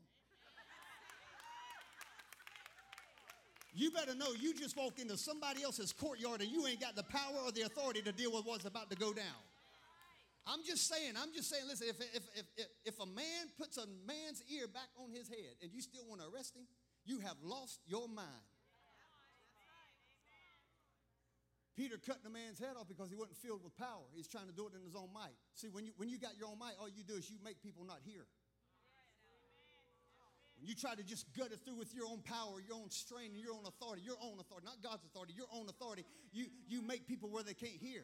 A: You better know you just walked into somebody else's courtyard and you ain't got the power or the authority to deal with what's about to go down. I'm just saying, I'm just saying, listen, if, if, if, if, a man puts a man's ear back on his head and you still want to arrest him, you have lost your mind. Peter cut the man's head off because he wasn't filled with power. He's trying to do it in his own might. See, when you, when you got your own might, all you do is you make people not hear. When you try to just gut it through with your own power, your own and your own authority, your own authority, not God's authority, your own authority, you, you make people where they can't hear.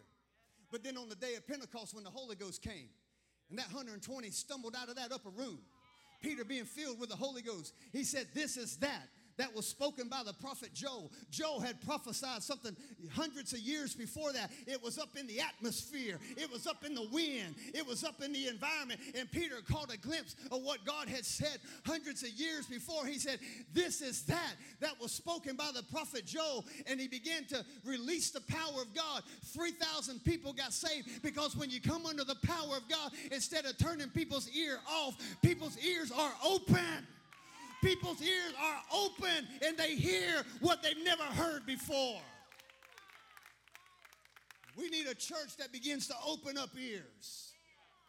A: But then on the day of Pentecost, when the Holy Ghost came, and that 120 stumbled out of that upper room, Peter being filled with the Holy Ghost. He said, This is that that was spoken by the prophet Joel. Joel had prophesied something hundreds of years before that. It was up in the atmosphere, it was up in the wind, it was up in the environment. And Peter caught a glimpse of what God had said hundreds of years before. He said, This is that that was spoken by the prophet Joel. And he began to release the power of God. 3,000 people got saved because when you come under the power of God, instead of turning people's ear off, people's ears are open people's ears are open and they hear what they've never heard before. We need a church that begins to open up ears.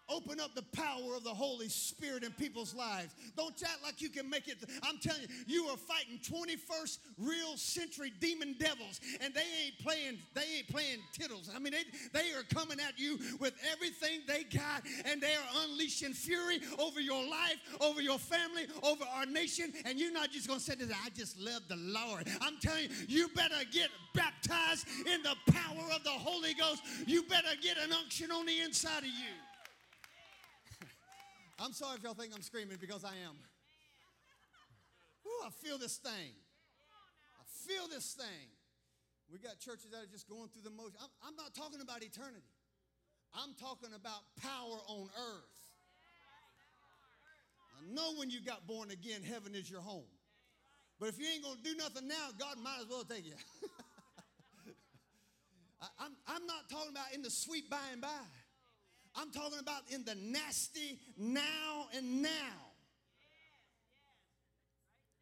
A: Open up the power of the Holy Spirit in people's lives. Don't act like you can make it. I'm telling you, you are fighting 21st real century demon devils, and they ain't playing, they ain't playing tittles. I mean, they, they are coming at you with everything they got, and they are unleashing fury over your life, over your family, over our nation. And you're not just gonna say this, I just love the Lord. I'm telling you, you better get baptized in the power of the Holy Ghost. You better get an unction on the inside of you. I'm sorry if y'all think I'm screaming because I am. Ooh, I feel this thing. I feel this thing. We got churches that are just going through the motion. I'm, I'm not talking about eternity. I'm talking about power on earth. I know when you got born again, heaven is your home. But if you ain't going to do nothing now, God might as well take you. I, I'm, I'm not talking about in the sweet by and by. I'm talking about in the nasty now and now.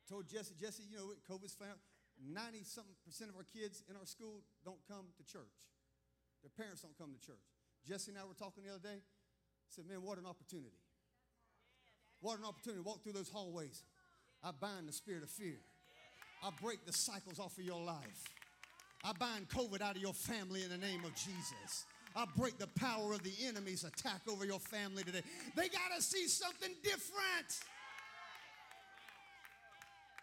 A: Told Jesse, Jesse, you know, what? COVID's found 90 something percent of our kids in our school don't come to church. Their parents don't come to church. Jesse and I were talking the other day. Said, man, what an opportunity. What an opportunity to walk through those hallways. I bind the spirit of fear. I break the cycles off of your life. I bind COVID out of your family in the name of Jesus. I break the power of the enemy's attack over your family today. They got to see something different.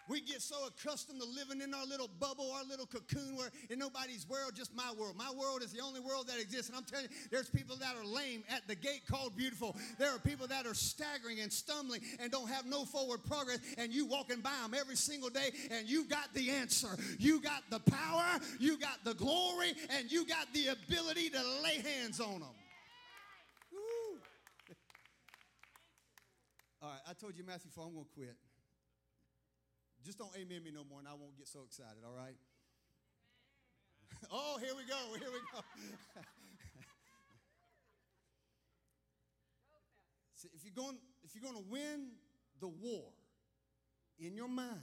A: We get so accustomed to living in our little bubble, our little cocoon, where in nobody's world, just my world. My world is the only world that exists. And I'm telling you, there's people that are lame at the gate called beautiful. There are people that are staggering and stumbling and don't have no forward progress. And you walking by them every single day, and you got the answer. You got the power, you got the glory, and you got the ability to lay hands on them. All right, I told you, Matthew 4, I'm going to quit. Just don't amen me no more, and I won't get so excited, all right? oh, here we go, here we go. See, if you're going, if you're going to win the war in your mind,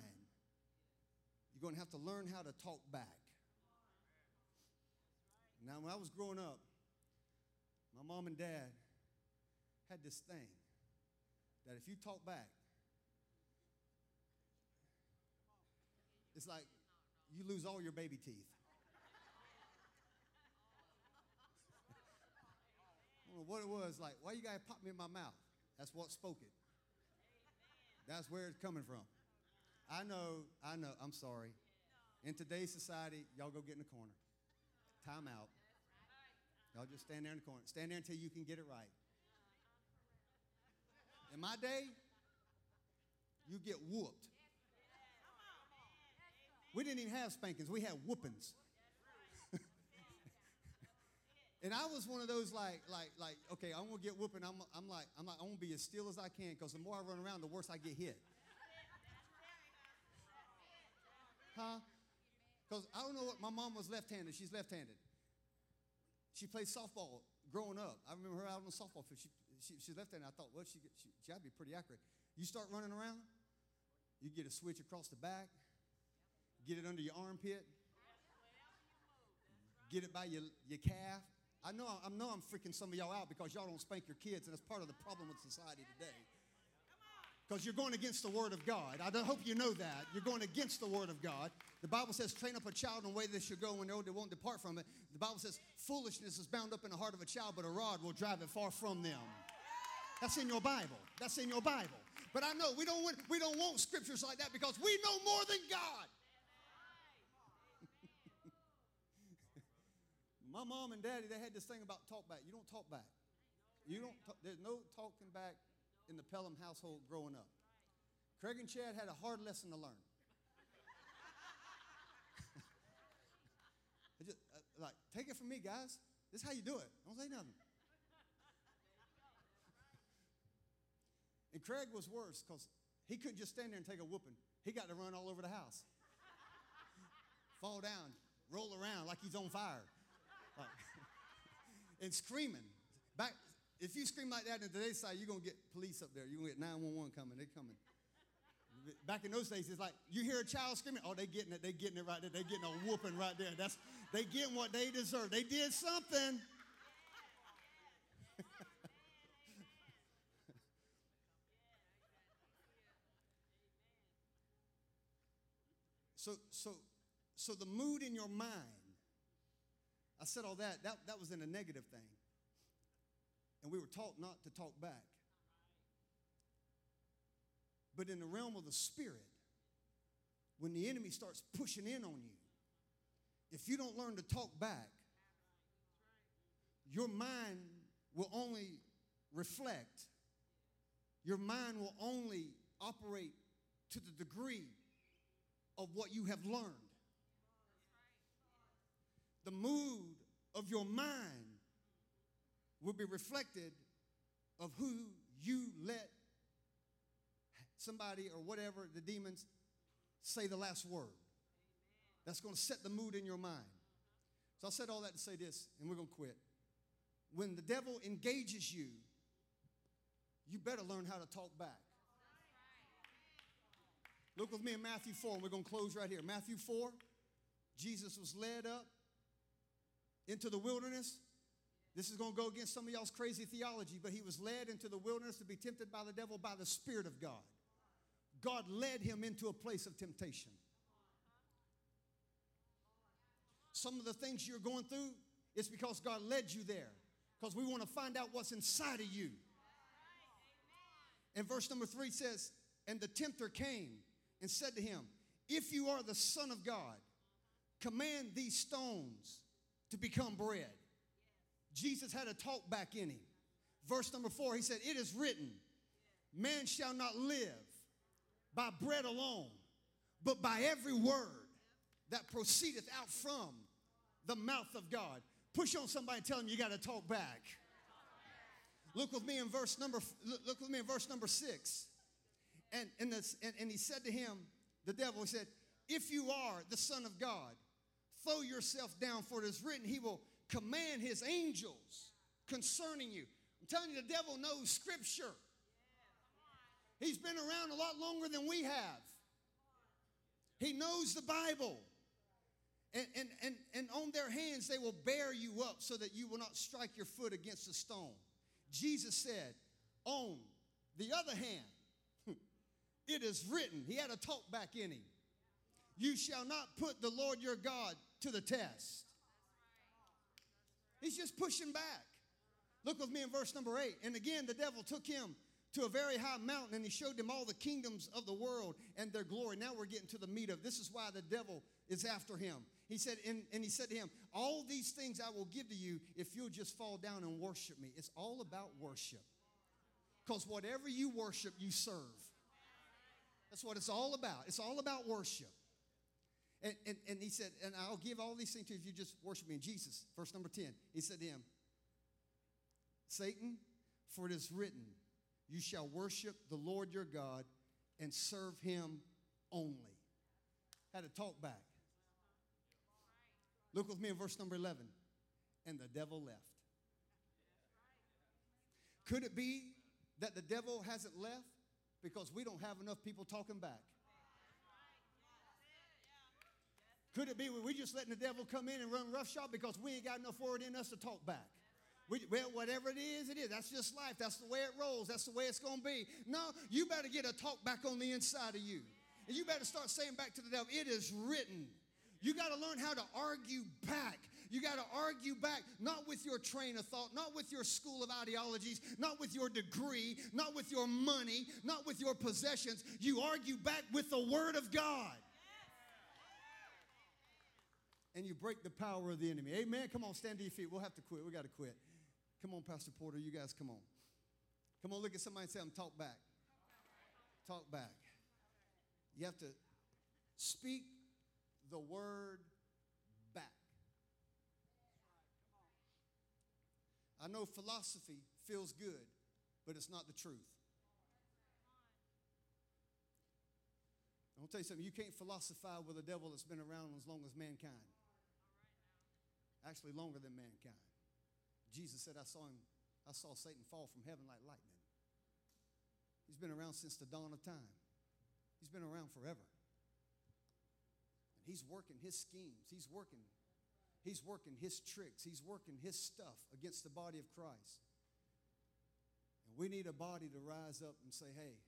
A: you're going to have to learn how to talk back. Now, when I was growing up, my mom and dad had this thing that if you talk back, It's like you lose all your baby teeth. I don't know what it was like. Why you guys pop me in my mouth? That's what spoke it. That's where it's coming from. I know, I know, I'm sorry. In today's society, y'all go get in the corner. Time out. Y'all just stand there in the corner. Stand there until you can get it right. In my day, you get whooped. We didn't even have spankings, we had whoopings. and I was one of those like, like, like, okay, I'm gonna get whooping. I'm, I'm like, I'm like, I'm gonna be as still as I can because the more I run around, the worse I get hit. Huh? Because I don't know what my mom was left-handed. She's left-handed. She played softball growing up. I remember her out on the softball field. She, she, she's left-handed. I thought, well, she, she, she to be pretty accurate. You start running around, you get a switch across the back, Get it under your armpit. Get it by your, your calf. I know, I know I'm freaking some of y'all out because y'all don't spank your kids, and that's part of the problem with society today. Because you're going against the Word of God. I hope you know that. You're going against the Word of God. The Bible says, train up a child in the way they should go and they won't depart from it. The Bible says, foolishness is bound up in the heart of a child, but a rod will drive it far from them. That's in your Bible. That's in your Bible. But I know we don't want, we don't want scriptures like that because we know more than God. My mom and daddy, they had this thing about talk back. You don't talk back. You don't. Talk, there's no talking back in the Pelham household growing up. Craig and Chad had a hard lesson to learn. just, uh, like, take it from me, guys. This is how you do it. Don't say nothing. and Craig was worse because he couldn't just stand there and take a whooping. He got to run all over the house, fall down, roll around like he's on fire, Uh, like, and screaming. Back, if you scream like that in today's side, you're gonna get police up there. You're gonna get 911 coming. They're coming. Back in those days, it's like you hear a child screaming, oh, they're getting it, They're getting it right there, they getting a whooping right there. That's they getting what they deserve. They did something. so so so the mood in your mind, I said all that, that, that was in a negative thing. And we were taught not to talk back. But in the realm of the spirit, when the enemy starts pushing in on you, if you don't learn to talk back, your mind will only reflect, your mind will only operate to the degree of what you have learned. The mood of your mind will be reflected of who you let somebody or whatever, the demons, say the last word. That's going to set the mood in your mind. So I said all that to say this, and we're going to quit. When the devil engages you, you better learn how to talk back. Look with me in Matthew 4, and we're going to close right here. Matthew 4, Jesus was led up into the wilderness. This is going to go against some of y'all's crazy theology, but he was led into the wilderness to be tempted by the devil by the Spirit of God. God led him into a place of temptation. Some of the things you're going through, it's because God led you there. Because we want to find out what's inside of you. And verse number three says, And the tempter came and said to him, If you are the Son of God, command these stones to become bread. Jesus had a talk back in him. Verse number four, he said, It is written, Man shall not live by bread alone, but by every word that proceedeth out from the mouth of God. Push on somebody and tell them you got to talk back. Look with me in verse number look with me in verse number six. And, and, this, and, and he said to him, the devil, he said, If you are the Son of God, throw yourself down, for it is written, He will command His angels concerning you. I'm telling you, the devil knows Scripture. He's been around a lot longer than we have. He knows the Bible. And, and, and, and on their hands, they will bear you up so that you will not strike your foot against a stone. Jesus said, On the other hand, it is written, he had a talk back in him, you shall not put the Lord your God to the test. He's just pushing back. Look with me in verse number eight. And again, the devil took him to a very high mountain and he showed them all the kingdoms of the world and their glory. Now we're getting to the meat of this is why the devil is after him. He said, and, and he said to him, All these things I will give to you if you'll just fall down and worship me. It's all about worship. Because whatever you worship, you serve. That's what it's all about. It's all about worship. And, and, and he said, And I'll give all these things to you if you just worship me. And Jesus, verse number 10, he said to him, Satan, for it is written, You shall worship the Lord your God and serve him only. Had to talk back. Look with me in verse number 11. And the devil left. Could it be that the devil hasn't left because we don't have enough people talking back? Could it be we're just letting the devil come in and run roughshod because we ain't got enough word in us to talk back? We, well, whatever it is, it is. That's just life. That's the way it rolls. That's the way it's going to be. No, you better get a talk back on the inside of you. And you better start saying back to the devil, it is written. You got to learn how to argue back. You got to argue back, not with your train of thought, not with your school of ideologies, not with your degree, not with your money, not with your possessions. You argue back with the Word of God. And you break the power of the enemy. Amen. Come on, stand to your feet. We'll have to quit. We got to quit. Come on, Pastor Porter. You guys, come on. Come on, look at somebody and say, I'm talk back. Talk back. You have to speak the word back. I know philosophy feels good, but it's not the truth. I'll tell you something, you can't philosophize with a devil that's been around as long as mankind. Actually, longer than mankind. Jesus said, I saw him, I saw Satan fall from heaven like lightning. He's been around since the dawn of time. He's been around forever. And he's working his schemes. He's working, he's working his tricks. He's working his stuff against the body of Christ. And we need a body to rise up and say, hey,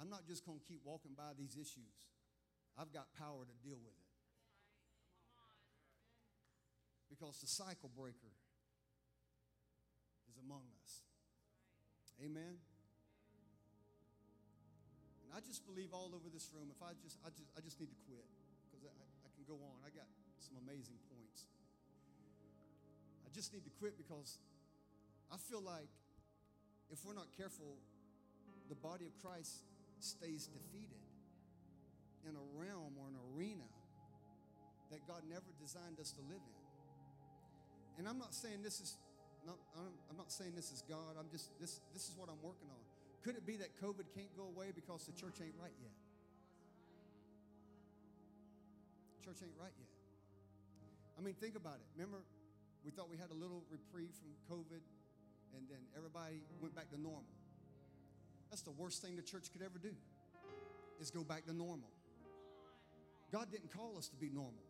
A: I'm not just going to keep walking by these issues. I've got power to deal with it. Because the cycle breaker is among us. Amen. And I just believe all over this room, if I just, I just, I just need to quit because I, I can go on. I got some amazing points. I just need to quit because I feel like if we're not careful, the body of Christ stays defeated in a realm or an arena that God never designed us to live in. And I'm not saying this is not, I'm not saying this is God. I'm just this this is what I'm working on. Could it be that COVID can't go away because the church ain't right yet? Church ain't right yet. I mean, think about it. Remember, we thought we had a little reprieve from COVID, and then everybody went back to normal. That's the worst thing the church could ever do, is go back to normal. God didn't call us to be normal.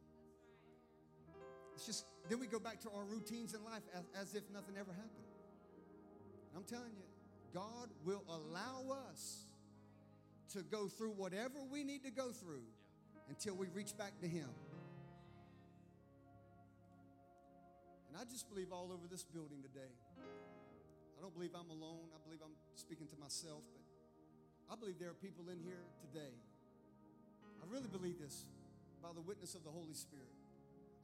A: It's just, then we go back to our routines in life as, as if nothing ever happened. And I'm telling you, God will allow us to go through whatever we need to go through until we reach back to Him. And I just believe all over this building today. I don't believe I'm alone. I believe I'm speaking to myself, but I believe there are people in here today. I really believe this by the witness of the Holy Spirit.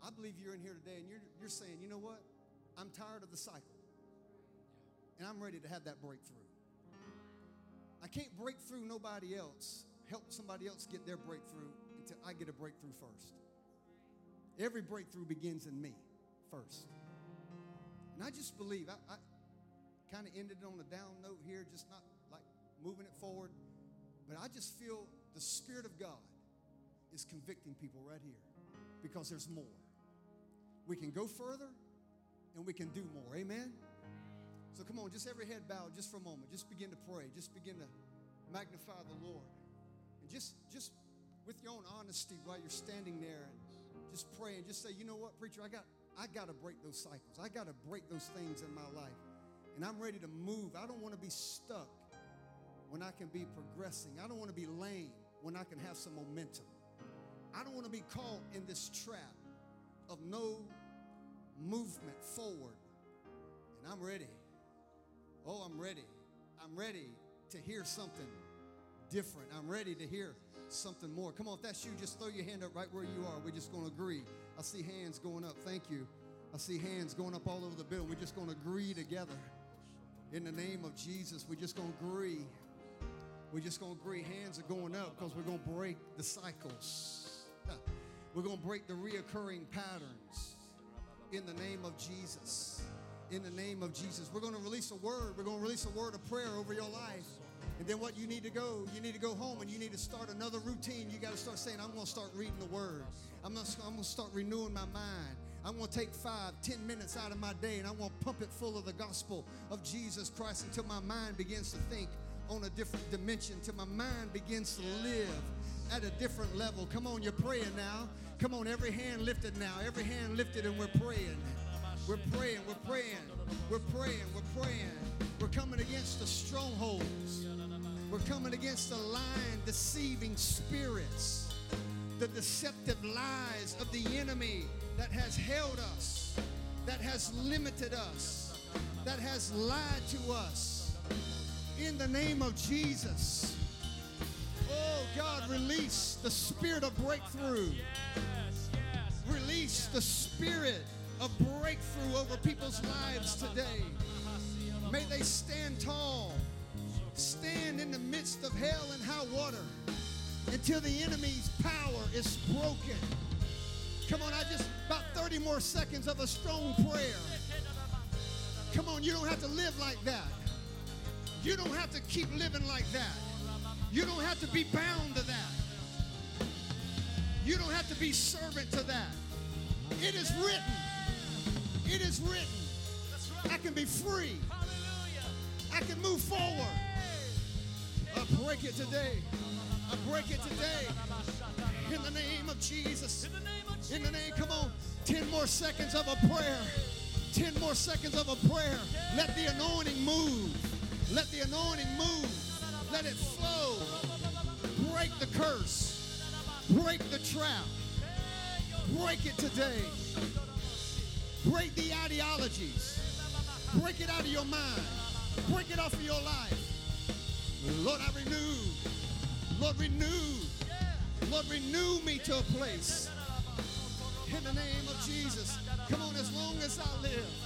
A: I believe you're in here today and you're, you're saying, you know what? I'm tired of the cycle and I'm ready to have that breakthrough. I can't break through nobody else, help somebody else get their breakthrough until I get a breakthrough first. Every breakthrough begins in me first. And I just believe, I, I kind of ended on a down note here, just not like moving it forward, but I just feel the Spirit of God is convicting people right here because there's more. We can go further and we can do more. Amen? So come on, just every head bowed just for a moment. Just begin to pray. Just begin to magnify the Lord. And just just with your own honesty while you're standing there and just pray and just say, you know what, preacher, I got I got to break those cycles. I got to break those things in my life. And I'm ready to move. I don't want to be stuck when I can be progressing. I don't want to be lame when I can have some momentum. I don't want to be caught in this trap of no movement forward. And I'm ready. Oh, I'm ready. I'm ready to hear something different. I'm ready to hear something more. Come on, if that's you, just throw your hand up right where you are. We're just going to agree. I see hands going up. Thank you. I see hands going up all over the building. We're just going to agree together. In the name of Jesus, we're just going to agree. We're just going to agree. Hands are going up because we're going to break the cycles. We're going to break the reoccurring patterns in the name of Jesus in the name of Jesus. We're going to release a word. We're going to release a word of prayer over your life. And then what you need to go, you need to go home and you need to start another routine. You got to start saying, I'm going to start reading the word. I'm going, to, I'm going to start renewing my mind. I'm going to take five, ten minutes out of my day and I'm going to pump it full of the gospel of Jesus Christ until my mind begins to think on a different dimension, until my mind begins to live at a different level. Come on, you're praying now. Come on, every hand lifted now. Every hand lifted and we're praying. We're praying, we're praying, we're praying, we're praying. We're coming against the strongholds. We're coming against the lying, deceiving spirits, the deceptive lies of the enemy that has held us, that has limited us, that has lied to us. In the name of Jesus. God, release the spirit of breakthrough. Release the spirit of breakthrough over people's lives today. May they stand tall, stand in the midst of hell and high water.
B: until the enemy's power is broken. Come on, I just about 30 more seconds of a strong prayer. Come on, you don't have to live like that. You don't have to keep living like that. You don't have to be bound to that. You don't have to be servant to that. It is written. It is written. I can be free. I can move forward. I break it today. I break it today. In the name of Jesus. In the name, come on. 10 more seconds of a prayer. 10 more seconds of a prayer. Let the anointing move. Let the anointing move. Let it flow. Break the curse. Break the trap. Break it today. Break the ideologies. Break it out of your mind. Break it off of your life. Lord, I renew. Lord, renew. Lord, renew me to a place. In the name of Jesus. Come on, as long as I live.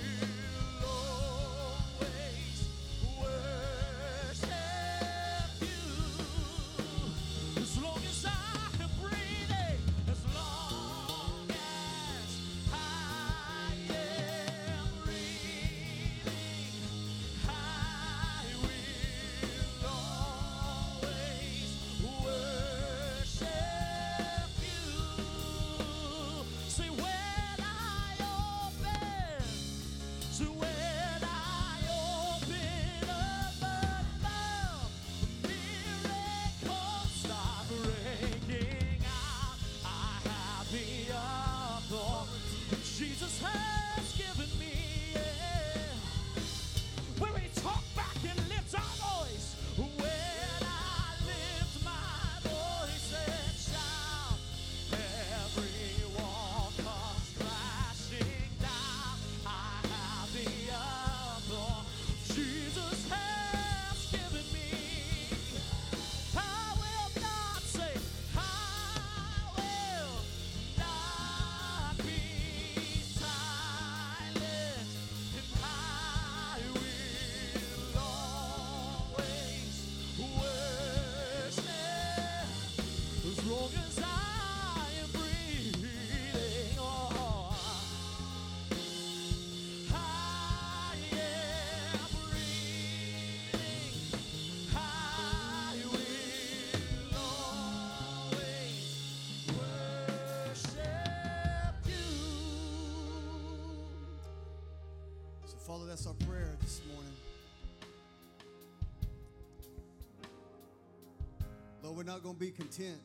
B: we're not going to be content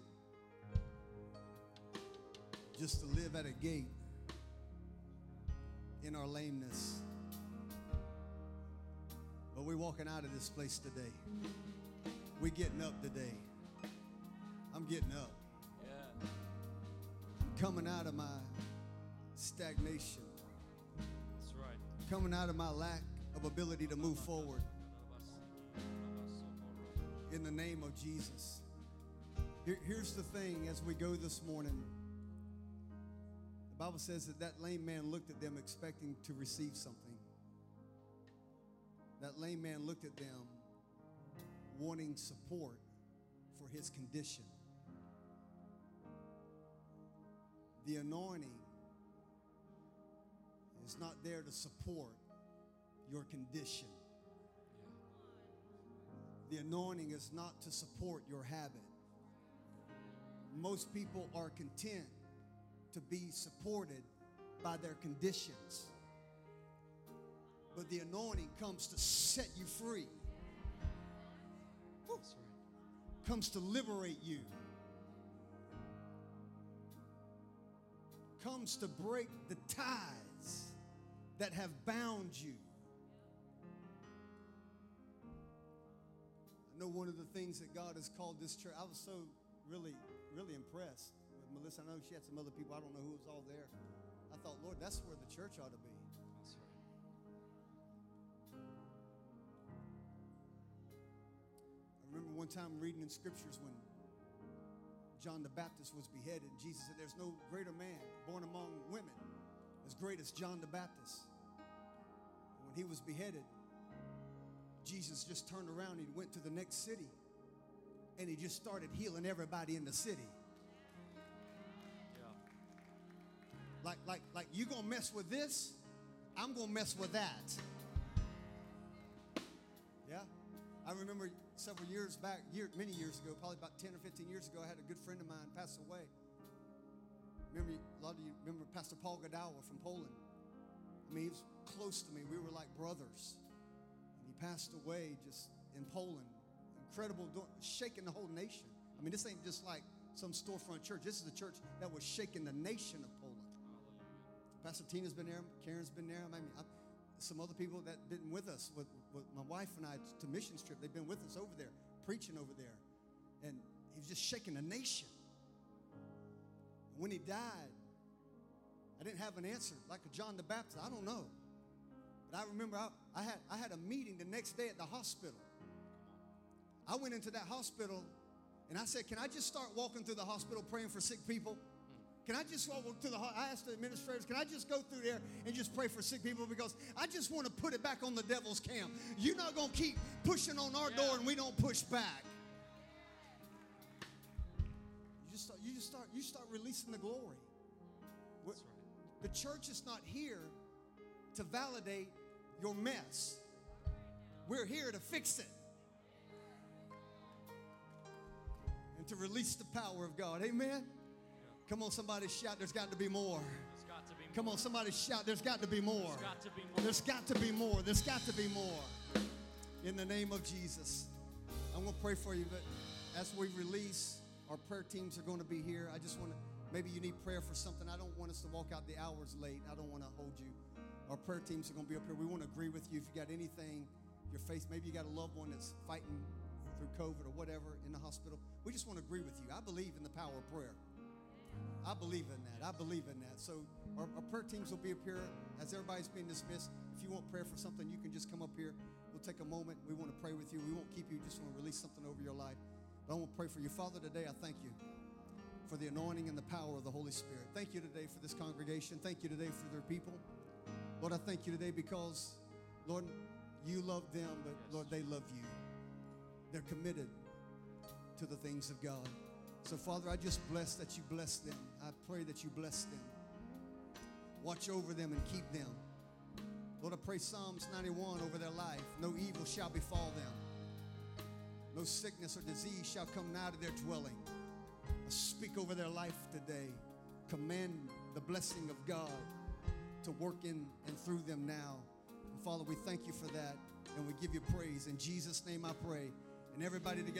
B: just to live at a gate in our lameness. But we're walking out of this place today. We're getting up today. I'm getting up.
A: Yeah.
B: I'm coming out of my stagnation,
A: That's right.
B: coming out of my lack of ability to move forward. in the name of Jesus. Here- here's the thing as we go this morning. The Bible says that that lame man looked at them expecting to receive something. That lame man looked at them wanting support for his condition. The anointing is not there to support your condition. The anointing is not to support your habit. Most people are content to be supported by their conditions. But the anointing comes to set you free, comes to liberate you, comes to break the ties that have bound you. I know one of the things that God has called this church. I was so really, really impressed with Melissa. I know she had some other people. I don't know who was all there. I thought, Lord, that's where the church ought to be.
A: That's right. I remember one time reading in scriptures when John the Baptist was beheaded. Jesus said, There's no greater man born among women as great as John the Baptist. When he was beheaded, Jesus just turned around and he went to the next city and he just started healing everybody in the city.
B: Yeah.
A: Like, like, like you gonna mess with this, I'm gonna mess with that. Yeah. I remember several years back, year, many years ago, probably about 10 or 15 years ago, I had a good friend of mine pass away. Remember, a lot of you remember Pastor Paul Godawa from Poland. I mean, he was close to me. We were like brothers. And he passed away just in Poland. Incredible, shaking the whole nation. I mean, this ain't just like some storefront church. This is a church that was shaking the nation of Poland. Pastor Tina's been there. Karen's been there. I mean, I, some other people that been with us, with, with my wife and I to missions trip, they've been with us over there, preaching over there. And he was just shaking the nation. When he died, I didn't have an answer like a John the Baptist. I don't know. But I remember I, I, had, I had a meeting the next day at the hospital. I went into that hospital and I said, Can I just start walking through the hospital praying for sick people? Can I just walk through the? I asked the administrators, can I just go through there and just pray for sick people because I just want to put it back on the devil's camp. You're not gonna keep pushing on our door and we don't push back. You just start. You just start. You start releasing the glory.
B: That's right.
A: The church is not here to validate your mess. We're here to fix it to release the power of God. Amen. Come on, somebody shout, there's got to be more.
B: There's got to be more.
A: Come on, somebody shout, there's got to be more.
B: There's got to be more.
A: There's got to be more. There's got to be more. In the name of Jesus. I'm going to pray for you, but as we release, our prayer teams are going to be here. I just want to, maybe you need prayer for something. I don't want us to walk out the hours late. I don't want to hold you. Our prayer teams are going to be up here. We want to agree with you. If you got anything, your face, maybe you got a loved one that's fighting through COVID or whatever in the hospital. We just want to agree with you. I believe in the power of prayer. I believe in that. I believe in that. So our, our prayer teams will be up here as everybody's being dismissed. If you want prayer for something, you can just come up here. We'll take a moment. We want to pray with you. We won't keep you. Just want to release something over your life. But I want to pray for you. Father, today I thank you for the anointing and the power of the Holy Spirit. Thank you today for this congregation. Thank you today for their people. Lord, I thank you today because, Lord, you love them, but Lord, they love you. They're committed to the things of God. So, Father, I just bless that you bless them. I pray that you bless them. Watch over them and keep them. Lord, I pray Psalms 91 over their life. No evil shall befall them. No sickness or disease shall come nigh to their dwelling. I speak over their life today. Command the blessing of God to work in and through them now. And Father, we thank you for that and we give you praise. In Jesus' name I pray. And everybody together.